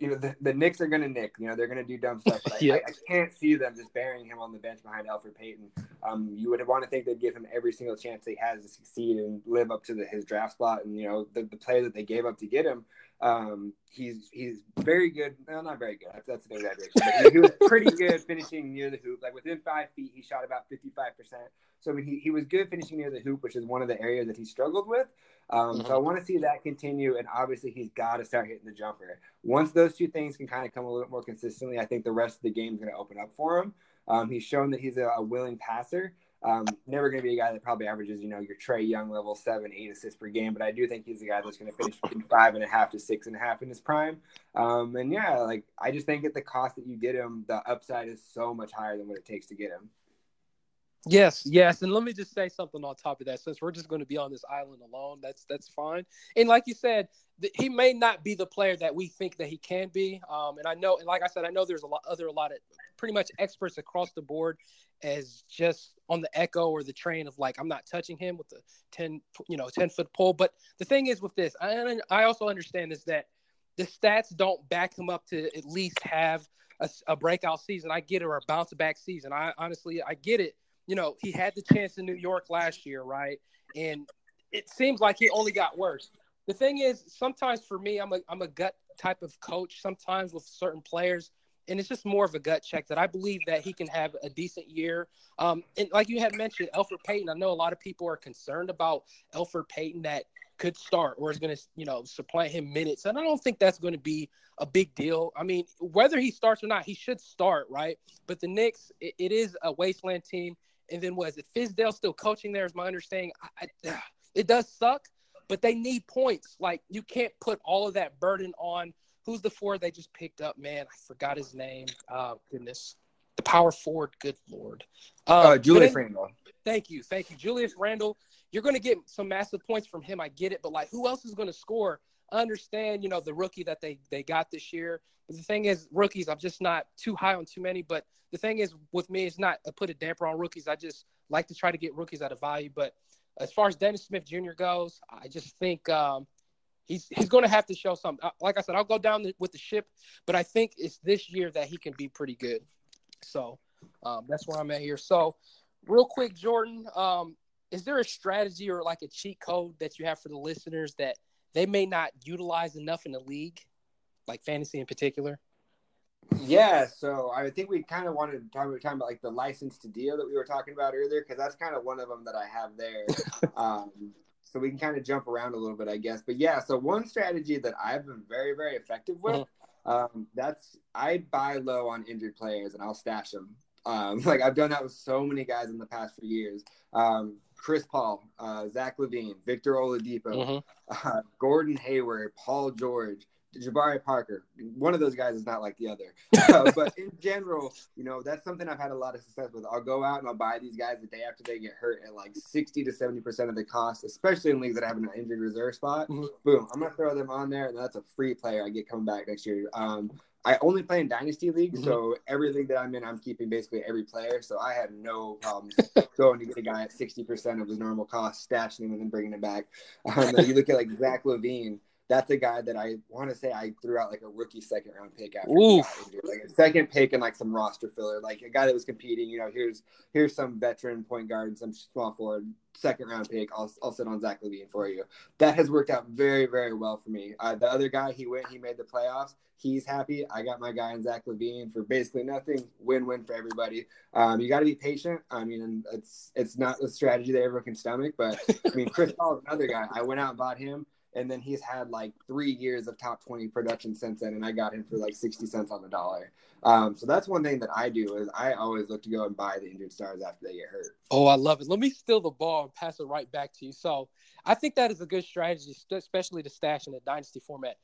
you know, the, the Knicks are going to nick. You know, they're going to do dumb stuff. But I, I, I, can't see them just burying him on the bench behind Elfrid Payton. Um, you would want to think they'd give him every single chance he has to succeed and live up to the, his draft spot. And you know, the, the player that they gave up to get him, um, he's he's very good. No, not very good. That's, that's an exaggeration. But he, he was pretty good finishing near the hoop. Like within five feet, he shot about fifty five percent. So I mean, he, he was good finishing near the hoop, which is one of the areas that he struggled with. Um, mm-hmm. So I want to see that continue, and obviously he's got to start hitting the jumper. Once those two things can kind of come a little more consistently, I think the rest of the game is going to open up for him. Um, he's shown that he's a, a willing passer. Um, never going to be a guy that probably averages, you know, your Trae Young level seven, eight assists per game, but I do think he's a guy that's going to finish between five and a half to six and a half in his prime. Um, and yeah, like I just think at the cost that you get him, the upside is so much higher than what it takes to get him. Yes, yes, and let me just say something on top of that. Since we're just going to be on this island alone, that's that's fine. And like you said, he may not be the player that we think that he can be. Um, and I know, and like I said, I know there's a lot other a lot of pretty much experts across the board as just on the echo or the train of like I'm not touching him with the ten you know ten foot pole. But the thing is with this, I I also understand is that the stats don't back him up to at least have a, a breakout season. I get it or a bounce back season. I honestly I get it you know, he had the chance in New York last year, right? And it seems like he only got worse. The thing is, sometimes for me, I'm a I'm a gut type of coach. Sometimes with certain players, and it's just more of a gut check that I believe that he can have a decent year. Um, and like you had mentioned, Elfrid Payton. I know a lot of people are concerned about Elfrid Payton that could start or is going to, you know, supplant him minutes. And I don't think that's going to be a big deal. I mean, whether he starts or not, he should start, right? But the Knicks, it, it is a wasteland team. And then was it Fizdale still coaching there? Is my understanding. I, I, it does suck, but they need points. Like you can't put all of that burden on who's the four they just picked up. Man, I forgot his name. Oh goodness, the power forward. Good lord, uh, uh, Julius Randle. Thank you, thank you, Julius Randle. You're going to get some massive points from him. I get it, but like, who else is going to score? I understand, you know, the rookie that they they got this year. But the thing is, rookies, I'm just not too high on too many. But the thing is, with me, it's not a put a damper on rookies. I just like to try to get rookies at a value. But as far as Dennis Smith Jr. goes, I just think um, he's he's going to have to show something. Like I said, I'll go down with the ship, but I think it's this year that he can be pretty good. So um, that's where I'm at here. So, real quick, Jordan, um, is there a strategy or like a cheat code that you have for the listeners that they may not utilize enough in the league? like fantasy in particular? Yeah, so I think we kind of wanted to talk, we talking about like the license to deal that we were talking about earlier because that's kind of one of them that I have there. um, so we can kind of jump around a little bit, I guess. But yeah, so one strategy that I've been very, very effective with, mm-hmm. um, that's I buy low on injured players and I'll stash them. Um, like I've done that with so many guys in the past few years. Um, Chris Paul, uh, Zach LaVine, Victor Oladipo, mm-hmm. uh, Gordon Hayward, Paul George, Jabari Parker. One of those guys is not like the other. Uh, but in general, you know, that's something I've had a lot of success with. I'll go out and I'll buy these guys the day after they get hurt at like 60 to 70% of the cost, especially in leagues that have an injured reserve spot. Mm-hmm. Boom, I'm going to throw them on there, and that's a free player I get coming back next year. Um, I only play in dynasty leagues, mm-hmm. so every league that I'm in, I'm keeping basically every player. So I have no problems going to get a guy at 60% of his normal cost, stashing him, and then bringing him back. Um, you look at like Zach LaVine that's a guy that I want to say I threw out like a rookie second round pick after like a second pick and like some roster filler, like a guy that was competing. You know, here's here's some veteran point guard and some small forward second round pick. I'll I'll sit on Zach LaVine for you. That has worked out very very well for me. Uh, the other guy he went he made the playoffs. He's happy. I got my guy in Zach LaVine for basically nothing. Win win for everybody. Um, you got to be patient. I mean, it's it's not the strategy that everyone can stomach, but I mean, Chris Paul is another guy. I went out and bought him and then he's had like three years of top 20 production since then and i got him for like 60 cents on the dollar. Um, so that's one thing that i do is i always look to go and buy the injured stars after they get hurt. Oh i love it. Let me steal the ball and pass it right back to you. So i think that is a good strategy especially to stash in a dynasty format.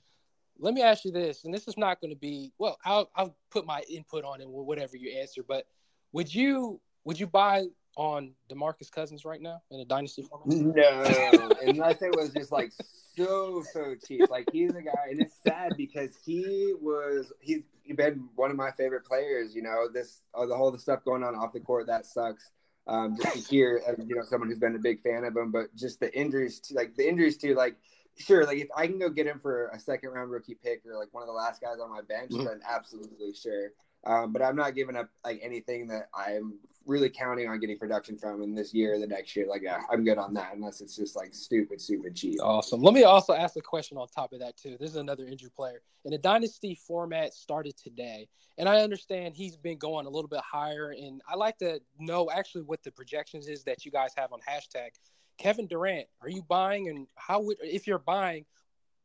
Let me ask you this and this is not going to be well I'll, I'll put my input on it whatever you answer but would you would you buy on Demarcus Cousins right now in a dynasty format? No, unless it was just like so so cheap. Like he's a guy, and it's sad because he was he's been one of my favorite players. You know, this uh, the whole the stuff going on off the court that sucks. Um, just to hear, uh, you know, someone who's been a big fan of him, but just the injuries, to, like the injuries to like sure, like if I can go get him for a second round rookie pick or like one of the last guys on my bench, Mhm. then absolutely sure. Um, but I'm not giving up like anything that I'm really counting on getting production from in this year or the next year. Like, yeah, I'm good on that unless it's just like stupid, stupid cheap. Awesome. Let me also ask a question on top of that too. This is another injured player. And the dynasty format started today, and I understand he's been going a little bit higher. And I like to know actually what the projections is that you guys have on hashtag Kevin Durant. Are you buying, and how would if you're buying,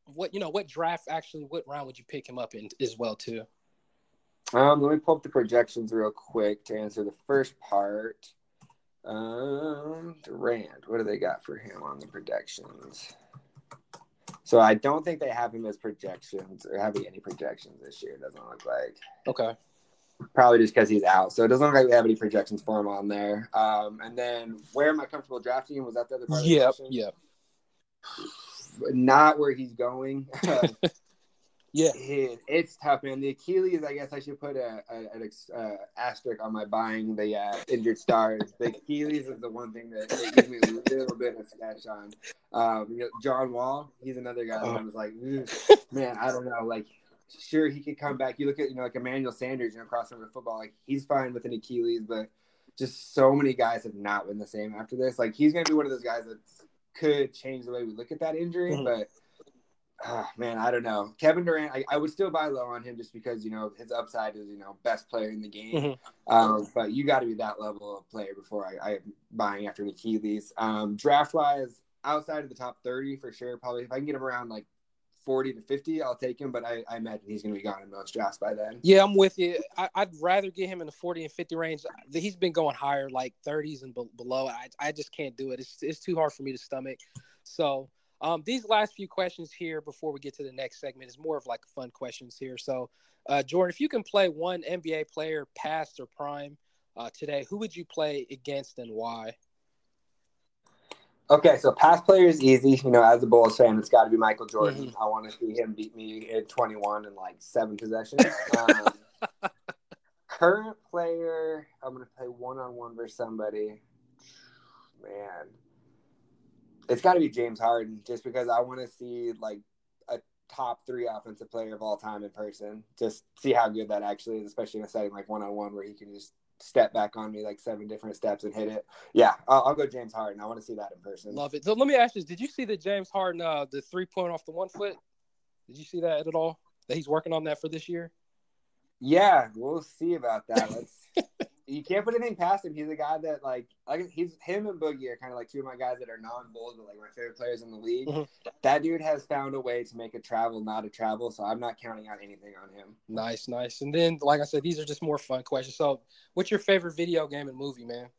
what you know, what draft actually, what round would you pick him up in as well too? Um, let me pull up the projections real quick to answer the first part. Um, Durant, what do they got for him on the projections? So I don't think they have him as projections or having any projections this year. Doesn't look like. Okay. Probably just because he's out. So it doesn't look like we have any projections for him on there. Um, and then where am I comfortable drafting him? Was that the other part? Yep. Yep. Not where he's going. Yeah. It- it's tough, man. The Achilles, I guess I should put a, a an ex, uh, asterisk on my buying the uh, injured stars. the Achilles is the one thing that, that gives me a little bit of sketch on. Um, you know, John Wall, he's another guy that I was like, "Ugh, man, I don't know. Like, sure, he could come back. You look at you know like Emmanuel Sanders, you know, crossing crossover football, like he's fine with an Achilles, but just so many guys have not been the same after this. Like, he's going to be one of those guys that could change the way we look at that injury, Mhm. but. Ah, man, I don't know. Kevin Durant, I, I would still buy low on him just because you know his upside is you know best player in the game. Mhm. Um, but you got to be that level of player before I, I am buying after Achilles. Um, draft wise, outside of the top thirty for sure. Probably if I can get him around like forty to fifty, I'll take him. But I, I imagine he's going to be gone in most drafts by then. Yeah, I'm with you. I, I'd rather get him in the 40 and 50 range. He's been going higher, like 30s and be- below. I, I just can't do it. It's, it's too hard for me to stomach. So, um, these last few questions here before we get to the next segment is more of like fun questions here. So, uh, Jordan, if you can play one NBA player, past or prime, uh, today, who would you play against and why? Okay, so past player is easy. You know, as a Bulls fan, it's got to be Michael Jordan. Mm-hmm. I want to see him beat me in 21 in like seven possessions. Um, current player, I'm going to play one on one versus somebody. Man, it's got to be James Harden, just because I want to see like a top three offensive player of all time in person. Just see how good that actually is, especially in a setting like one on one where he can just step back on me like seven different steps and hit it. Yeah, I'll, I'll go James Harden. I want to see that in person. Love it. So, let me ask you did you see the James Harden, uh, the three point off the one foot? Did you see that at all? That he's working on that for this year? Yeah, we'll see about that. Let's. You can't put anything past him. He's a guy that like, like he's him and Boogie are kind of like two of my guys that are non-bulls, but like my favorite players in the league. Mhm. That dude has found a way to make a travel not a travel, so I'm not counting out anything on him. Nice, nice. And then, like I said, these are just more fun questions. So, what's your favorite video game and movie, man?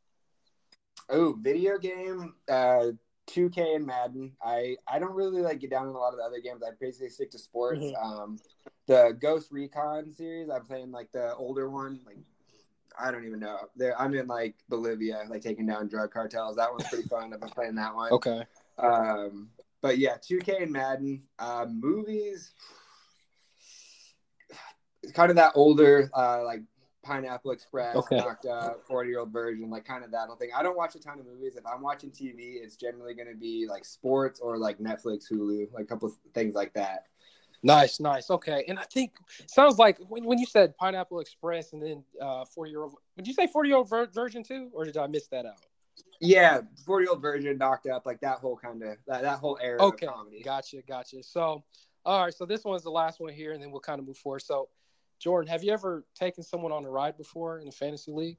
Oh, video game, uh, 2K and Madden. I I don't really like get down in a lot of the other games. I basically stick to sports. Mhm. Um, the Ghost Recon series. I'm playing like the older one. Like I don't even know. There, I'm in like Bolivia, like taking down drug cartels. That one's pretty fun. I've been playing that one. Okay. Um, but yeah, 2K and Madden. Uh, movies. It's kind of that older, uh, like Pineapple Express, Okay. knocked up, 40 year old version, like kind of that whole thing. I don't watch a ton of movies. If I'm watching TV, it's generally going to be like sports or like Netflix, Hulu, like a couple of things like that. Nice, nice. Okay. And I think sounds like when, when you said Pineapple Express and then uh 40 year old, did you say 40 year old vir- virgin too? Or did I miss that out? Yeah, 40 year old version, knocked up, like that whole kind of that, that whole era Okay. of comedy. Gotcha, gotcha. So, all right. So, this one's the last one here, and then we'll kind of move forward. So, Jordan, have you ever taken someone on a ride before in a fantasy league?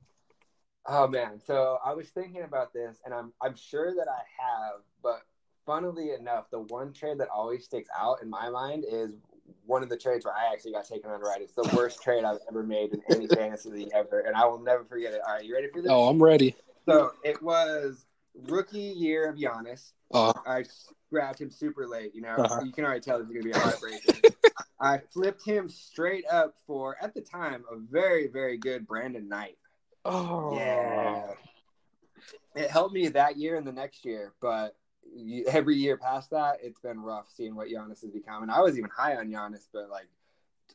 Oh man, so I was thinking about this, and I'm I'm sure that I have, but funnily enough, the one trade that always sticks out in my mind is one of the trades where I actually got taken on right. It's the worst trade I've ever made in any fantasy league ever, and I will never forget it. All right, you ready for this? Oh, I'm ready. So it was rookie year of Giannis. Uh, I grabbed him super late. You know, Uh-huh. you can already tell it's going to be a heartbreaker. I flipped him straight up for, at the time, a very, very good Brandon Knight. oh, Yeah. It helped me that year and the next year, but every year past that, it's been rough seeing what Giannis has become. And I was even high on Giannis, but like,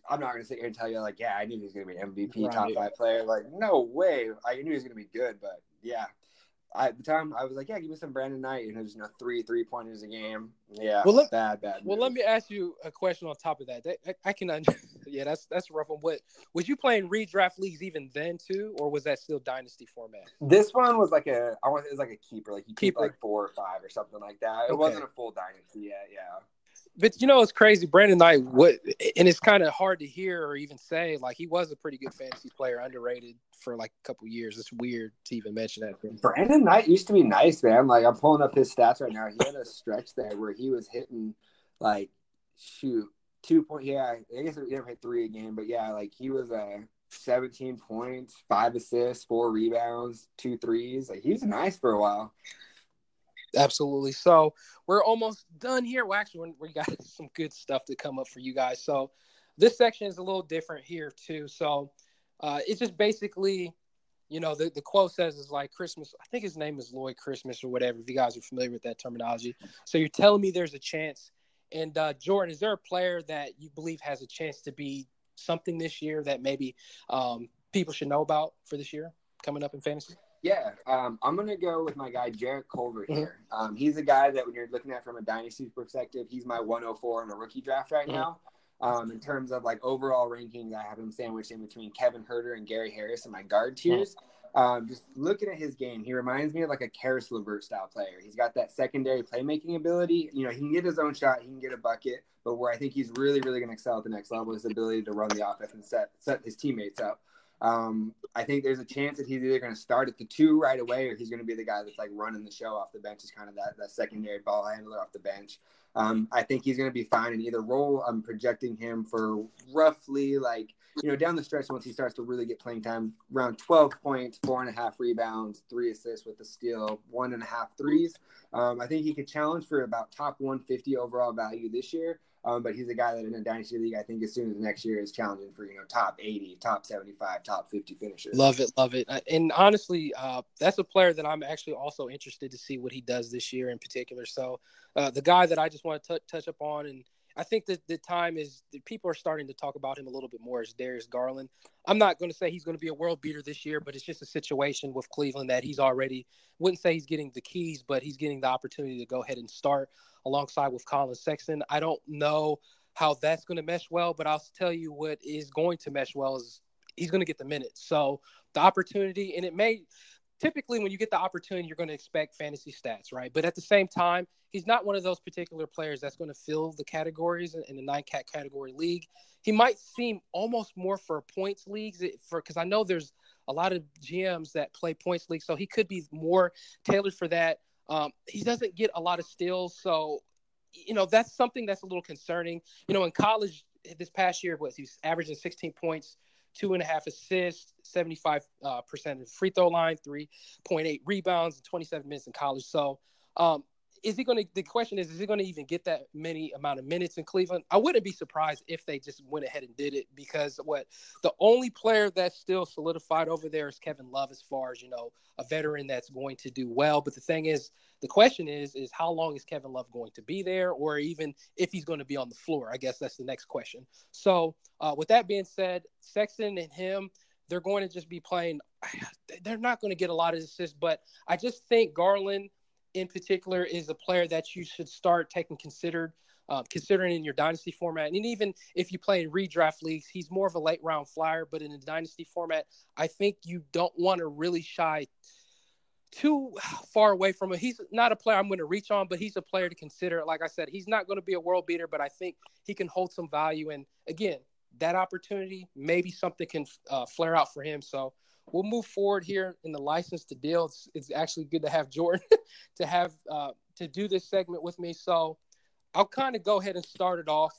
I'm not going to sit here and tell you, like, yeah, I knew he was going to be an MVP, top five player. Like, no way. I knew he was going to be good, but yeah. I, at the time I was like, yeah, give me some Brandon Knight, and it was you know three three pointers a game. Yeah, Well, let- bad, bad. Well, move. let me ask you a question on top of that. I, I can, yeah, that's that's a rough one. What was you playing redraft leagues even then too, or was that still dynasty format? This one was like a, I want it was like a keeper, like you keep like four or five or something like that. It Okay. wasn't a full dynasty yet. Yeah. But you know, it's crazy. Brandon Knight, what, and it's kind of hard to hear or even say. Like he was a pretty good fantasy player, underrated for like a couple years. It's weird to even mention that. Brandon Knight used to be nice, man. Like I'm pulling up his stats right now. He had a stretch there where he was hitting like shoot two point. Yeah, I guess he never hit three a game, but yeah, like he was uh 17 points, five assists, four rebounds, two threes. Like he was nice for a while. Absolutely. So we're almost done here. Well, actually, we got some good stuff to come up for you guys. So this section is a little different here too. So uh, it's just basically, you know, the, the quote says is like Christmas. I think his name is Lloyd Christmas or whatever. If you guys are familiar with that terminology, so you're telling me there's a chance. And uh, Jordan, is there a player that you believe has a chance to be something this year that maybe um, people should know about for this year coming up in fantasy? Yeah, um, I'm gonna go with my guy Jarrett Culver Mhm. here. Um, he's a guy that when you're looking at from a dynasty perspective, he's my 104 in a rookie draft right Mhm. now. Um, in terms of like overall rankings, I have him sandwiched in between Kevin Huerter and Gary Harris in my guard tiers. Um, just looking at his game, he reminds me of like a Caris LeVert style player. He's got that secondary playmaking ability. You know, he can get his own shot, he can get a bucket, but where I think he's really, really going to excel at the next level is the ability to run the offense and set set his teammates up. Um, I think there's a chance that he's either going to start at the two right away, or he's going to be the guy that's like running the show off the bench, is kind of that that secondary ball handler off the bench. Um, I think he's going to be fine in either role. I'm projecting him for roughly like you know down the stretch once he starts to really get playing time, around 12 points, four and a half rebounds, three assists with the steal, one and a half threes. Um, I think he could challenge for about top 150 overall value this year. Um, but he's a guy that in a dynasty league, I think as soon as next year is challenging for you know top 80, top 75, top 50 finishes. Love it, love it. And honestly, uh, that's a player that I'm actually also interested to see what he does this year in particular. So, uh, the guy that I just want to touch up on, and I think that the time is that people are starting to talk about him a little bit more as Darius Garland. I'm not going to say he's going to be a world beater this year, but it's just a situation with Cleveland that he's already wouldn't say he's getting the keys, but he's getting the opportunity to go ahead and start alongside with Collin Sexton. I don't know how that's going to mesh well, but I'll tell you what is going to mesh well is he's going to get the minutes. So the opportunity, and it may typically when you get the opportunity, you're going to expect fantasy stats, right? But at the same time, he's not one of those particular players that's going to fill the categories in, the nine cat category league. He might seem almost more for points leagues for because I know there's a lot of GMs that play points leagues, so he could be more tailored for that. Um, he doesn't get a lot of steals, so you know that's something that's a little concerning. You know, in college this past year was he's averaging 16 points, two and a half assists, 75 uh, percent of free throw line, 3.8 rebounds, and 27 minutes in college. So, um, is he going to? The question is, is he going to even get that many amount of minutes in Cleveland? I wouldn't be surprised if they just went ahead and did it because what the only player that's still solidified over there is Kevin Love, as far as you know, a veteran that's going to do well. But the thing is, the question is, is how long is Kevin Love going to be there, or even if he's going to be on the floor? I guess that's the next question. So, uh, with that being said, Sexton and him, they're going to just be playing. They're not going to get a lot of assists, but I just think Garland, in particular, is a player that you should start taking considered. Uh, considering in your dynasty format, and even if you play in redraft leagues, he's more of a late round flyer. But in a dynasty format, I think you don't want to really shy too far away from him. He's not a player I'm going to reach on, but he's a player to consider. Like I said, he's not going to be a world beater, but I think he can hold some value. And again, that opportunity, maybe something can uh, flare out for him. So we'll move forward here in the license to deal. It's, it's actually good to have Jordan to have uh, to do this segment with me. So I'll kind of go ahead and start it off.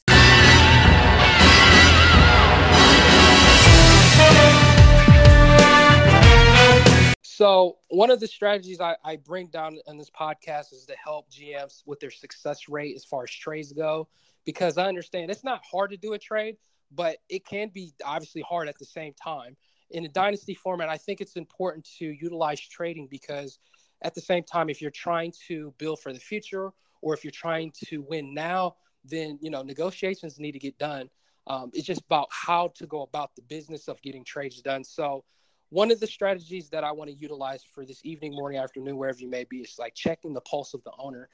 So one of the strategies I, I bring down in this podcast is to help GMs with their success rate as far as trades go, because I understand it's not hard to do a trade, but it can be obviously hard at the same time. In a dynasty format, I think it's important to utilize trading because at the same time, if you're trying to build for the future or if you're trying to win now, then you know negotiations need to get done. Um, it's just about how to go about the business of getting trades done. So one of the strategies that I want to utilize for this evening, morning, afternoon, wherever you may be, is like checking the pulse of the owner.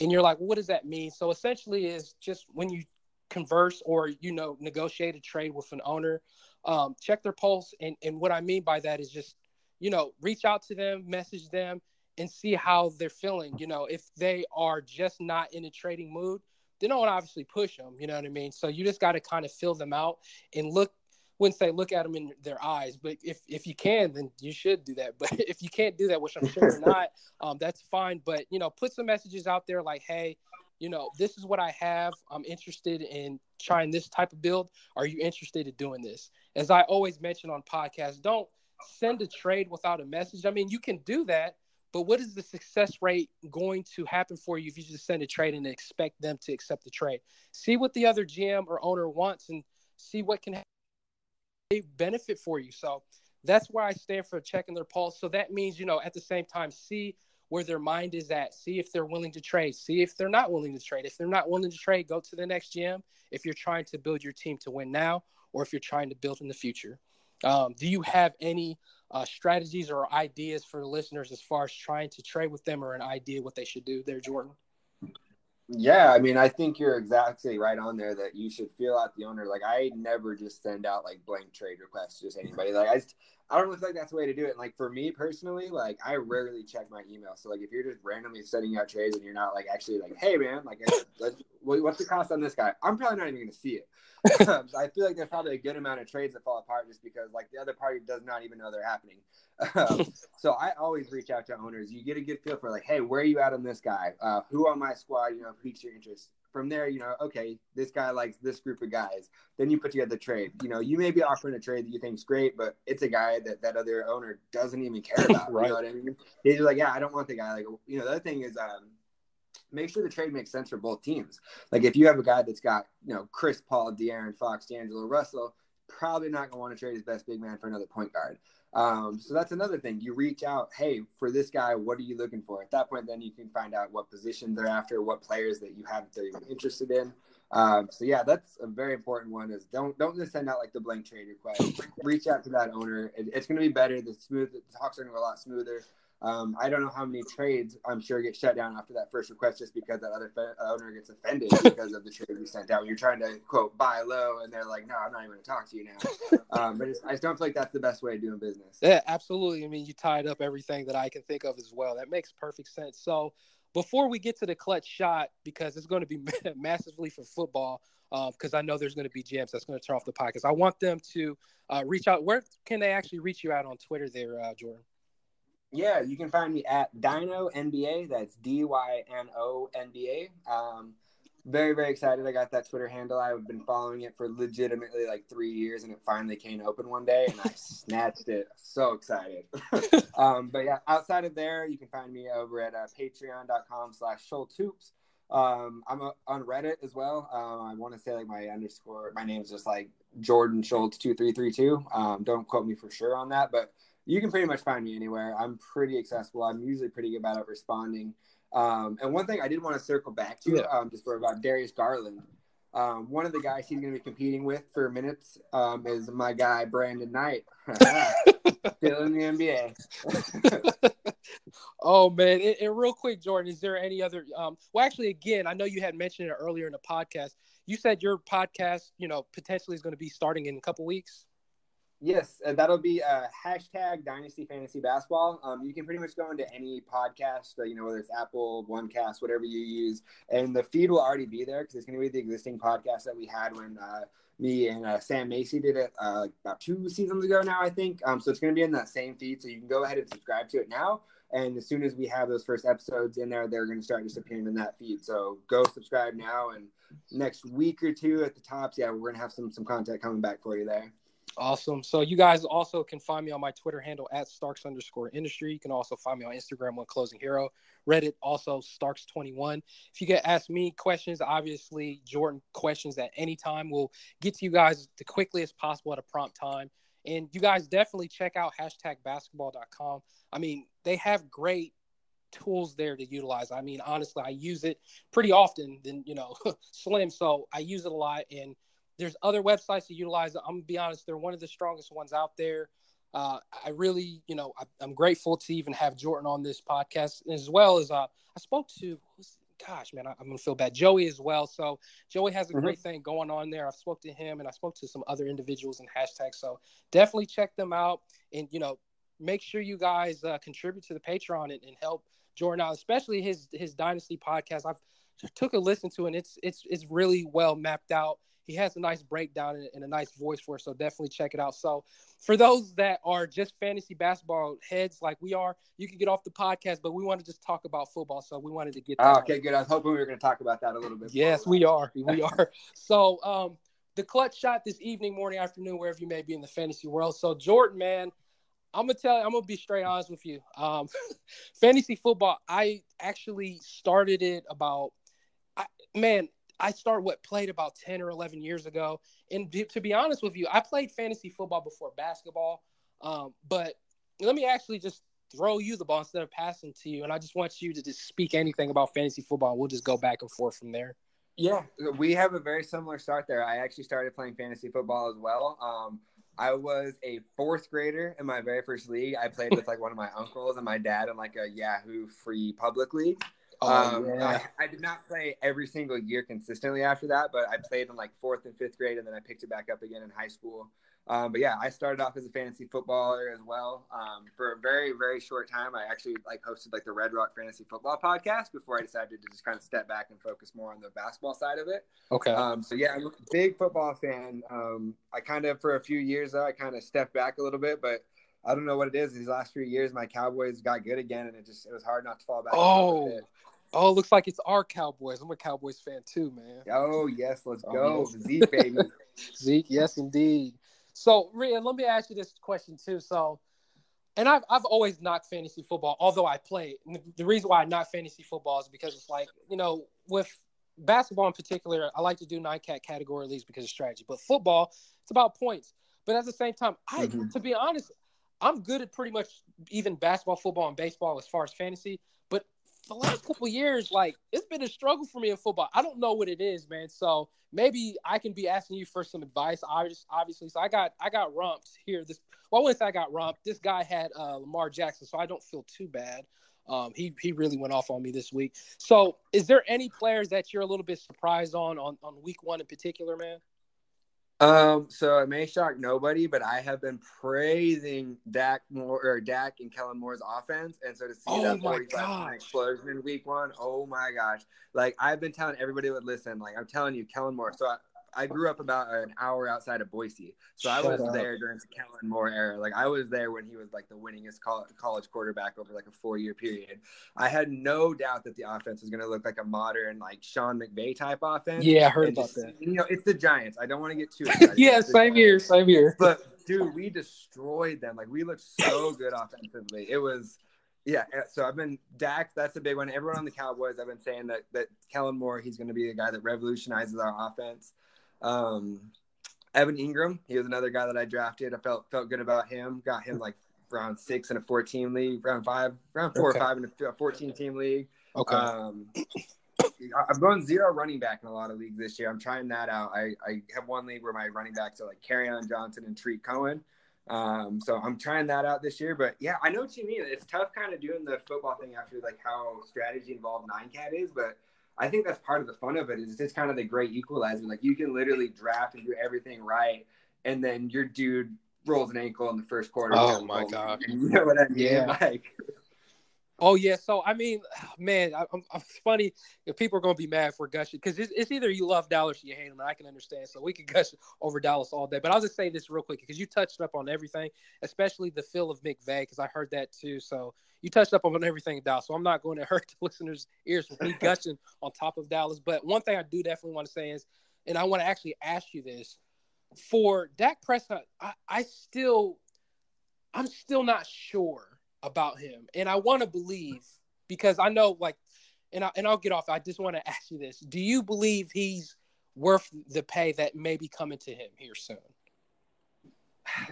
And you're like, what does that mean? So essentially, is just when you converse or you know negotiate a trade with an owner, um, check their pulse. And and what I mean by that is just you know reach out to them, message them, and see how they're feeling. You know, if they are just not in a trading mood, they don't obviously push them. You know what I mean? So you just got to kind of fill them out and look wouldn't say look at them in their eyes, but if if you can, then you should do that. But if you can't do that, which I'm sure you're not, um, that's fine. But you know, put some messages out there like, hey, you know, this is what I have. I'm interested in trying this type of build. Are you interested in doing this? As I always mention on podcasts, don't send a trade without a message. I mean, you can do that, but what is the success rate going to happen for you if you just send a trade and expect them to accept the trade? See what the other GM or owner wants and see what can benefit for you. So that's why I stand for checking their pulse. So that means, you know, at the same time, see where their mind is at. See if they're willing to trade. See if they're not willing to trade. If they're not willing to trade, go to the next GM. If you're trying to build your team to win now, or if you're trying to build in the future. Um, do you have any uh, strategies or ideas for the listeners as far as trying to trade with them or an idea what they should do there, Jordan? Yeah, I mean, I think you're exactly right on there that you should feel out the owner. Like, I never just send out like blank trade requests to just anybody. Like, I just, I don't feel like that's the way to do it. And, like for me personally, like I rarely check my email. So like if you're just randomly sending out trades and you're not like actually like, hey man, like what's the cost on this guy? I'm probably not even to see it. I feel like there's probably a good amount of trades that fall apart just because like the other party does not even know they're happening. Um, so I always reach out to owners. You get a good feel for like, hey, where are you at on this guy? Uh, who on my squad, you know, piques your interest? From there, you know, okay, this guy likes this group of guys. Then you put together the trade. You know, you may be offering a trade that you think is great, but it's a guy that that other owner doesn't even care about. right. You know what I mean? He's like, yeah, I don't want the guy. Like, you know, the other thing is, um, make sure the trade makes sense for both teams. Like if you have a guy that's got, you know, Chris Paul, De'Aaron Fox, D'Angelo Russell, probably not going to want to trade his best big man for another point guard. Um, so that's another thing. You reach out, hey, for this guy, what are you looking for? At that point, then you can find out what position they're after, what players that you have that they're interested in. Um, so yeah, that's a very important one. Is don't don't just send out like the blank trade request. reach out to that owner. It, it's going to be better. The smooth the talks are going to go a lot smoother. Um, I don't know how many trades I'm sure get shut down after that first request just because that other fe- owner gets offended because of the trade you sent out. You're trying to quote buy low, and they're like, "No, I'm not even going to talk to you now." Um, but I just don't feel like that's the best way of doing business. Yeah, absolutely. I mean, you tied up everything that I can think of as well. That makes perfect sense. So before we get to the clutch shot, because it's going to be massively for football, because uh, I know there's going to be GMs that's going to turn off the podcast. I want them to uh, reach out. Where can they actually reach you out on Twitter there, uh, Jordan? Yeah, you can find me at Dyno NBA. That's D Y N O N B A. Um, very very excited. I got that Twitter handle. I've been following it for legitimately like three years, and it finally came open one day, and I snatched it. So excited. um, but yeah, outside of there, you can find me over at uh, Patreon.com/slash Schultz um, I'm a, on Reddit as well. Um, I want to say like my underscore, my name's just like Jordan Schultz two three three two. Um, don't quote me for sure on that, but you can pretty much find me anywhere. I'm pretty accessible. I'm usually pretty good about responding. Um, and one thing I did want to circle back to, yeah. um, just for about Darius Garland. Um, one of the guys he's going to be competing with for minutes um, is my guy Brandon Knight, still in the NBA. oh man! And, and, real quick, Jordan, is there any other? Um, well, actually, again, I know you had mentioned it earlier in the podcast. You said your podcast, you know, potentially is going to be starting in a couple weeks. Yes, uh, that'll be uh, hashtag Dynasty Fantasy Basketball. Um, you can pretty much go into any podcast, uh, you know, whether it's Apple, OneCast, whatever you use, and the feed will already be there because it's going to be the existing podcast that we had when uh, me and uh, Sam Macy did it uh, about two seasons ago now, I think. Um, so it's going to be in that same feed, so you can go ahead and subscribe to it now. And as soon as we have those first episodes in there, they're going to start disappearing in that feed. So go subscribe now, and next week or two at the tops, yeah, we're going to have some some content coming back for you there. Awesome. So you guys also can find me on my Twitter handle at Starks underscore industry. You can also find me on Instagram on Closing Hero. Reddit also Starks21. If you get asked me questions, obviously Jordan questions at any time. We'll get to you guys the quickly as possible at a prompt time. And you guys definitely check out hashtag basketball.com. I mean, they have great tools there to utilize. I mean, honestly, I use it pretty often than, you know, Slim. So I use it a lot and there's other websites to utilize. I'm gonna be honest, they're one of the strongest ones out there. Uh, I really, you know, I, am grateful to even have Jordan on this podcast as well as uh, I spoke to. Gosh, man, I, am gonna feel bad. Joey as well. So Joey has a mm-hmm. great thing going on there. I spoke to him and I spoke to some other individuals and hashtags. So definitely check them out and you know make sure you guys uh, contribute to the Patreon and, and help Jordan out, especially his his Dynasty podcast. I've took a listen to and it's it's it's really well mapped out. He has a nice breakdown and, and a nice voice for it, so definitely check it out. So, for those that are just fantasy basketball heads like we are, you can get off the podcast, but we want to just talk about football, so we wanted to get. Oh, okay, good. I was hoping we were going to talk about that a little bit. Yes, we are. We are. so, um, the clutch shot this evening, morning, afternoon, wherever you may be in the fantasy world. So, Jordan, man, I'm gonna tell you, I'm gonna be straight honest with you. Um, fantasy football, I actually started it about, I, man, I started what played about 10 or 11 years ago. And to be honest with you, I played fantasy football before basketball. Um, but let me actually just throw you the ball instead of passing to you. And I just want you to just speak anything about fantasy football. We'll just go back and forth from there. Yeah, we have a very similar start there. I actually started playing fantasy football as well. Um, I was a fourth grader in my very first league. I played with like one of my uncles and my dad in like a Yahoo free public league. Oh, um, yeah. I, I, did not play every single year consistently after that, but I played in like fourth and fifth grade, and then I picked it back up again in high school. Um, but yeah, I started off as a fantasy footballer as well. Um, for a very, very short time, I actually like hosted like the Red Rock Fantasy Football podcast before I decided to just kind of step back and focus more on the basketball side of it. Okay. Um, so yeah, I'm a big football fan. Um, I kind of for a few years though, I kind of stepped back a little bit, but I don't know what it is. These last few years, my Cowboys got good again, and it just it was hard not to fall back. Oh, Oh, it looks like it's our Cowboys. I'm a Cowboys fan too, man. Oh yes, let's oh, go, yes. Zeke baby. Zeke, yes indeed. So, Rian, let me ask you this question too. So, and I've I've always knocked fantasy football, although I play. The reason why I knock fantasy football is because it's like you know with basketball in particular, I like to do nine cat category leagues because of strategy. But football, it's about points. But at the same time, I mm-hmm. to be honest, I'm good at pretty much even basketball, football, and baseball as far as fantasy the last couple years, like it's been a struggle for me in football. I don't know what it is, man. So maybe I can be asking you for some advice. Obviously, so I got I got rumped here. This well, say I got rumped. This guy had uh, Lamar Jackson, so I don't feel too bad. Um, he he really went off on me this week. So, is there any players that you're a little bit surprised on on on week one in particular, man? Um, so it may shock nobody, but I have been praising Dak Moore or Dak and Kellen Moore's offense, and so to see oh that 45 explosion in week one, oh my gosh! Like I've been telling everybody would listen. Like I'm telling you, Kellen Moore. So I, I grew up about an hour outside of Boise, so Shut I was up. there during the Kellen Moore era. Like I was there when he was like the winningest college quarterback over like a four-year period. I had no doubt that the offense was going to look like a modern like Sean McVay type offense. Yeah, I heard and about just, that. You know, it's the Giants. I don't want to get too excited. yeah, same here, same here. But dude, we destroyed them. Like we looked so good offensively. It was. Yeah, uh, so I've been Dak. That's a big one. Everyone on the Cowboys, I've been saying that that Kellen Moore, he's going to be the guy that revolutionizes our offense. Um, Evan Engram, he was another guy that I drafted. I felt felt good about him. Got him like round six in a 14 league, round five, round four okay. or five in a 14 team league. Okay. Um, I'm going zero running back in a lot of leagues this year. I'm trying that out. I, I have one league where my running backs are like Kerryon Johnson and Tarik Cohen. Um, so I'm trying that out this year. But yeah, I know what you mean. It's tough kind of doing the football thing after like how strategy involved nine cat is, but I think that's part of the fun of it. Is it's kind of the great equalizer. Like you can literally draft and do everything right, and then your dude rolls an ankle in the first quarter. Oh my god! You know what I mean? Yeah. Like, Oh yeah, so I mean, man, I, I'm, it's funny if people are going to be mad for gushing because it's, it's, either you love Dallas or you hate him, and I can understand. So we can gush over Dallas all day, but I'll just say this real quick because you touched up on everything, especially the feel of McVay because I heard that too. So you touched up on everything Dallas, so I'm not going to hurt the listeners' ears with me gushing on top of Dallas. But one thing I do definitely want to say is, and I want to actually ask you this for Dak Prescott, I, I still, I'm still not sure about him. And I want to believe because I know like and I and I'll get off. I just want to ask you this. Do you believe he's worth the pay that may be coming to him here soon?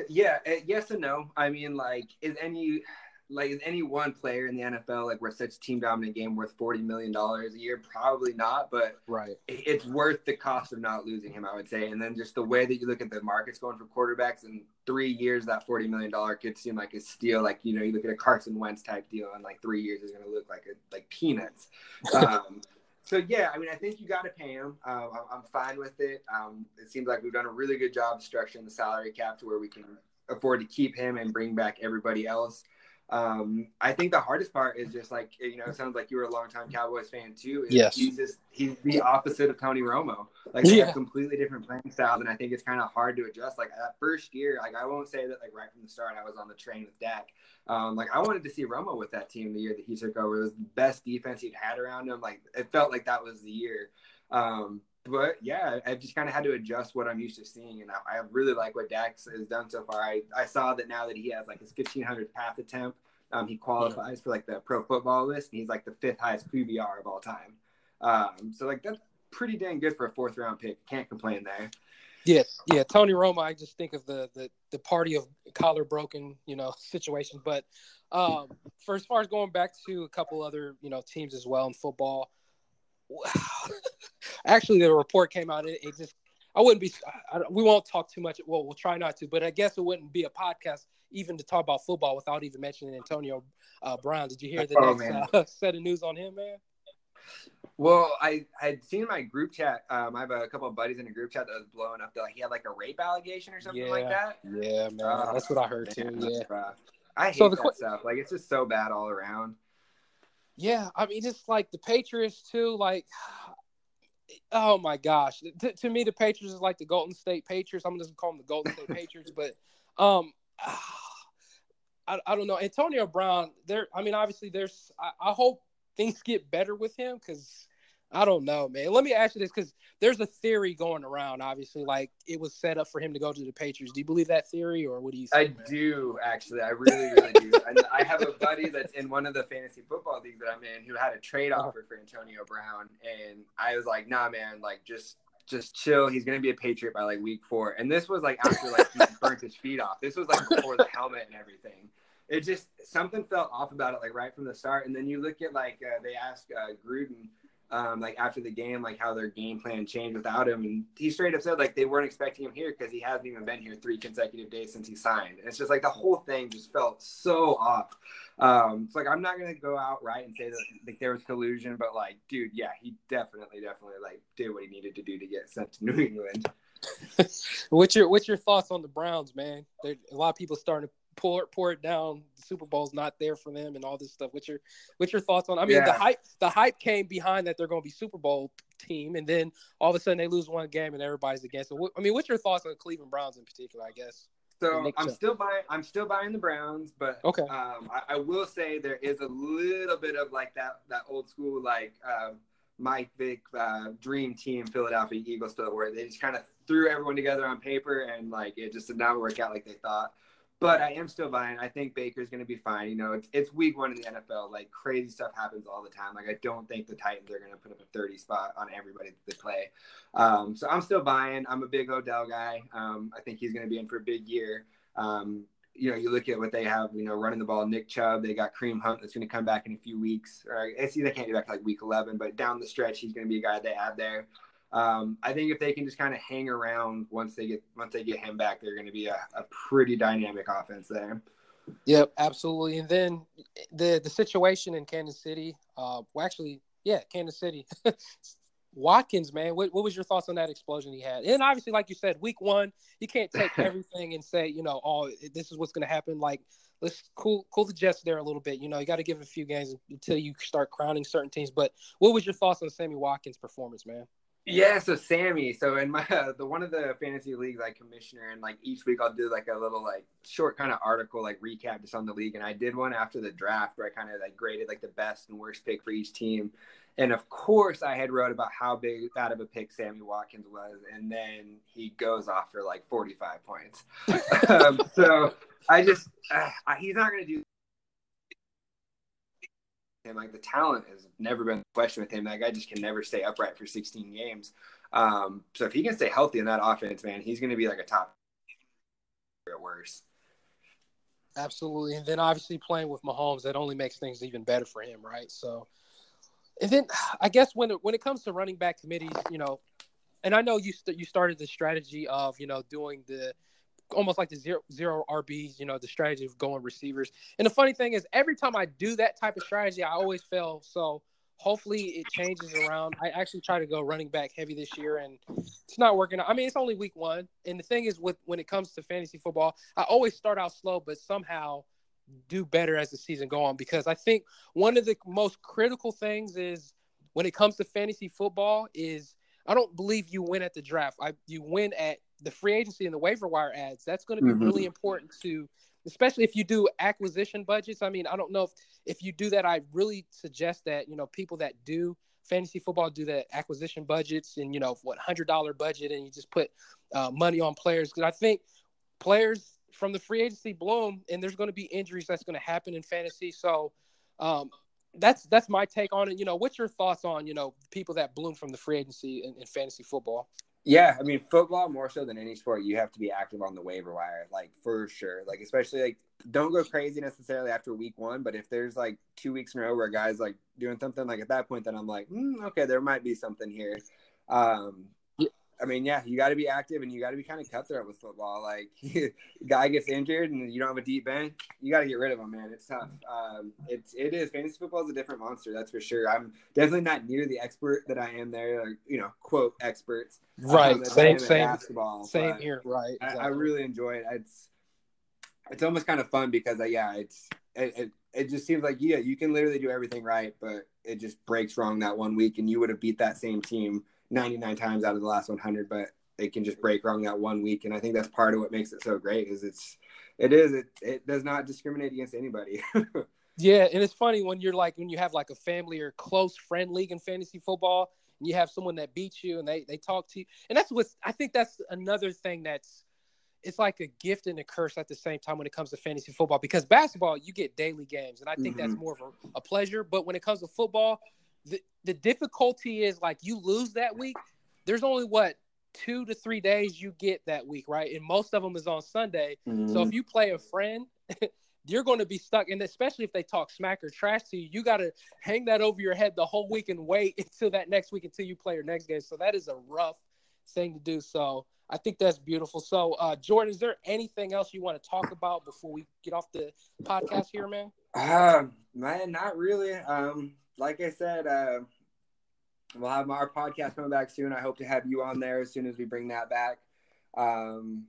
Yeah, uh, yes and no. I mean like is any like is any one player in the NFL like where such a team dominant game worth forty million dollars a year? Probably not, but right, it's worth the cost of not losing him, I would say. And then just the way that you look at the markets going for quarterbacks in three years, that forty million dollar could seem like a steal. Like you know, you look at a Carson Wentz type deal, and like three years is going to look like a, like peanuts. Um, so yeah, I mean, I think you got to pay him. Uh, I'm fine with it. Um, it seems like we've done a really good job structuring the salary cap to where we can afford to keep him and bring back everybody else. Um, I think the hardest part is just like you know, it sounds like you were a longtime Cowboys fan too. Yes, he's just he's the opposite of Tony Romo. Like they yeah. have completely different playing styles, and I think it's kind of hard to adjust. Like that first year, like I won't say that like right from the start I was on the train with Dak. Um, like I wanted to see Romo with that team the year that he took over. It was the best defense he'd had around him. Like it felt like that was the year. Um, but yeah, I've just kind of had to adjust what I'm used to seeing, and I, I really like what Dak has done so far. I, I saw that now that he has like his 1500 path attempt, um, he qualifies yeah. for like the Pro Football list, and he's like the fifth highest QBR of all time. Um, so like that's pretty dang good for a fourth round pick. Can't complain there. Yeah, yeah. Tony Romo, I just think of the the, the party of collar broken, you know, situation. But um, for as far as going back to a couple other, you know, teams as well in football, actually the report came out. It, it just I wouldn't be. I, we won't talk too much. Well, we'll try not to. But I guess it wouldn't be a podcast even to talk about football without even mentioning Antonio uh, Brown. Did you hear the oh, next uh, set of news on him, man? Well, I had seen my group chat. Um, I have a couple of buddies in a group chat that was blowing up. That like he had like a rape allegation or something yeah, like that. Yeah, man, uh, that's what I heard man, too. Yeah, I hate so that stuff. Like it's just so bad all around. Yeah, I mean, just like the Patriots too. Like, oh my gosh, T- to me, the Patriots is like the Golden State Patriots. I'm gonna just call them the Golden State Patriots, but um, I, I don't know. Antonio Brown, there. I mean, obviously, there's. I, I hope things get better with him because I don't know, man. Let me ask you this because there's a theory going around. Obviously, like it was set up for him to go to the Patriots. Do you believe that theory, or what do you? Think, I man? do actually. I really, really do. And I have a buddy that's in one of the fantasy football leagues that I'm in who had a trade uh-huh. offer for Antonio Brown, and I was like, Nah, man, like just just chill. He's gonna be a Patriot by like week four. And this was like after like he burnt his feet off. This was like before the helmet and everything it just something felt off about it like right from the start and then you look at like uh, they asked uh, gruden um, like after the game like how their game plan changed without him. And he straight up said like they weren't expecting him here because he hasn't even been here three consecutive days since he signed. And it's just like the whole thing just felt so off. Um, it's like i'm not gonna go out right and say that like there was collusion but like dude yeah he definitely definitely like did what he needed to do to get sent to new england. What's your what's your thoughts on the browns man? A lot of people starting to pour pour it down. The Super Bowl's not there for them, and all this stuff. What's your what's your thoughts on? I mean, yeah. the hype the hype came behind that they're going to be Super Bowl team, and then all of a sudden they lose one game and everybody's against it. I mean, what's your thoughts on the Cleveland Browns in particular? I guess. So I'm still buying. I'm still buying the Browns, but okay. Um, I, I, will say there is a little bit of like that that old school like uh, Mike Vick uh, dream team Philadelphia Eagles feel where they just kind of threw everyone together on paper and like it just did not work out like they thought but I am still buying. I think Baker's going to be fine. You know, it's, it's week one in the NFL. Like crazy stuff happens all the time. Like I don't think the Titans are going to put up a 30 spot on everybody that they play. Um, so I'm still buying. I'm a big Odell guy. Um, I think he's going to be in for a big year. Um, you know, you look at what they have, you know, running the ball, Nick Chubb, they got Kareem Hunt that's going to come back in a few weeks. Or I see they can't be back to like week 11, but down the stretch, he's going to be a guy they add there. Um, I think if they can just kind of hang around once they get once they get him back, they're going to be a, a pretty dynamic offense there. Yep, absolutely. And then the the situation in Kansas City, uh, well, actually, yeah, Kansas City. Watkins, man, what, what was your thoughts on that explosion he had? And obviously, like you said, week one, you can't take everything and say, you know, oh, this is what's going to happen. Like, let's cool cool the Jets there a little bit. You know, you got to give a few games until you start crowning certain teams. But what was your thoughts on Sammy Watkins' performance, man? Yeah, so Sammy, so in my uh, the one of the fantasy leagues I commissioner, and like each week I'll do like a little like short kind of article like recap just on the league, and I did one after the draft where I kind of like graded like the best and worst pick for each team, and of course I had wrote about how big out of a pick Sammy Watkins was, and then he goes off for like forty five points, um, so I just uh, he's not gonna do him. Like the talent has never been a question with him. That guy just can never stay upright for 16 games. Um, so if he can stay healthy in that offense, man, he's going to be like a top or worse. Absolutely, and then obviously playing with Mahomes that only makes things even better for him, right? So, and then I guess when it, when it comes to running back committees, you know, and I know you st- you started the strategy of you know doing the almost like the zero zero RBs, you know, the strategy of going receivers. And the funny thing is, every time I do that type of strategy, I always fail. So hopefully it changes around. I actually try to go running back heavy this year, and it's not working. I mean, it's only week one, and the thing is, with when it comes to fantasy football, I always start out slow, but somehow do better as the season go on. Because I think one of the most critical things is when it comes to fantasy football is I don't believe you win at the draft. I you win at the free agency and the waiver wire ads. That's going to be mm-hmm. really important to, especially if you do acquisition budgets. I mean, I don't know if if you do that. I really suggest that you know people that do fantasy football do that acquisition budgets and you know what hundred dollar budget and you just put uh, money on players because I think players from the free agency bloom and there's going to be injuries that's going to happen in fantasy. So um, that's that's my take on it. You know, what's your thoughts on you know people that bloom from the free agency in, in fantasy football? Yeah, I mean, football more so than any sport, you have to be active on the waiver wire, like for sure. Like especially like don't go crazy necessarily after week one, but if there's like two weeks in a row where guy's like doing something, like at that point, then I'm like, mm, okay, there might be something here. Um, I mean, yeah, you got to be active and you got to be kind of cutthroat with football. Like, guy gets injured and you don't have a deep bench, you got to get rid of him, man. It's tough. Um, it's it is fantasy football is a different monster, that's for sure. I'm definitely not near the expert that I am there, like, you know, quote experts. Right. Same, same, basketball. Same here. Right. Exactly. I, I, really enjoy it. It's it's almost kind of fun because, uh, yeah, it's it, it it just seems like yeah, you can literally do everything right, but it just breaks wrong that one week, and you would have beat that same team 99 times out of the last 100, but it can just break wrong that one week. And I think that's part of what makes it so great is it's, it is, it, it does not discriminate against anybody. yeah. And it's funny when you're like, when you have like a family or close friend league in fantasy football and you have someone that beats you and they, they talk to you. And that's what, I think that's another thing that's, it's like a gift and a curse at the same time when it comes to fantasy football because basketball you get daily games and I think mm-hmm. that's more of a, a pleasure. But when it comes to football, the, the difficulty is like you lose that week. There's only what two to three days you get that week, right? And most of them is on Sunday. Mm-hmm. So if you play a friend, you're going to be stuck. And especially if they talk smack or trash to you, you got to hang that over your head the whole week and wait until that next week until you play your next game. So that is a rough thing to do. So I think that's beautiful. So, uh, Jordan, is there anything else you want to talk about before we get off the podcast here, man? Um, man, not really. Um, like I said, uh, we'll have our podcast coming back soon. I hope to have you on there as soon as we bring that back. Um,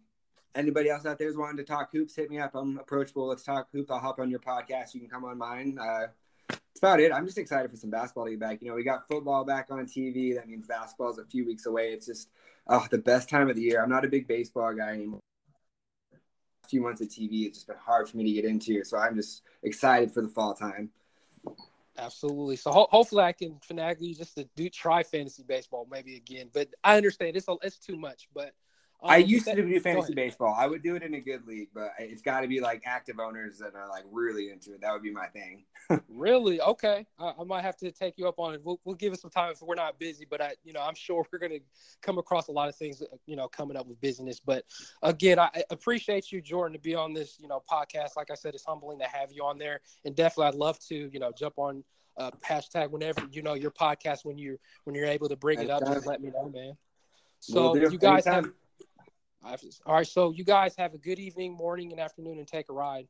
anybody else out there is wanting to talk hoops, hit me up. I'm approachable. Let's talk hoops. I'll hop on your podcast. You can come on mine. Uh, that's about it. I'm just excited for some basketball to be back. You know, we got football back on TV. That means basketball is a few weeks away. It's just oh, the best time of the year. I'm not a big baseball guy anymore. A few months of TV, it's just been hard for me to get into. So I'm just excited for the fall time. Absolutely. So ho- hopefully I can finagle you just to do try fantasy baseball maybe again. But I understand it's a, it's too much. But um, I used to do fantasy baseball. I would do it in a good league, but it's got to be like active owners that are like really into it. That would be my thing. really? Okay. I, I, might have to take you up on it. We'll, we'll give it some time if we're not busy, but I, you know, I'm sure we're going to come across a lot of things, you know, coming up with business. But again, I appreciate you, Jordan, to be on this, you know, podcast. Like I said, it's humbling to have you on there, and definitely I'd love to, you know, jump on uh, hashtag whenever you know your podcast when you when you're able to bring it up. Just let me know, man. So you guys have all right, so you guys have a good evening, morning, and afternoon, and take a ride.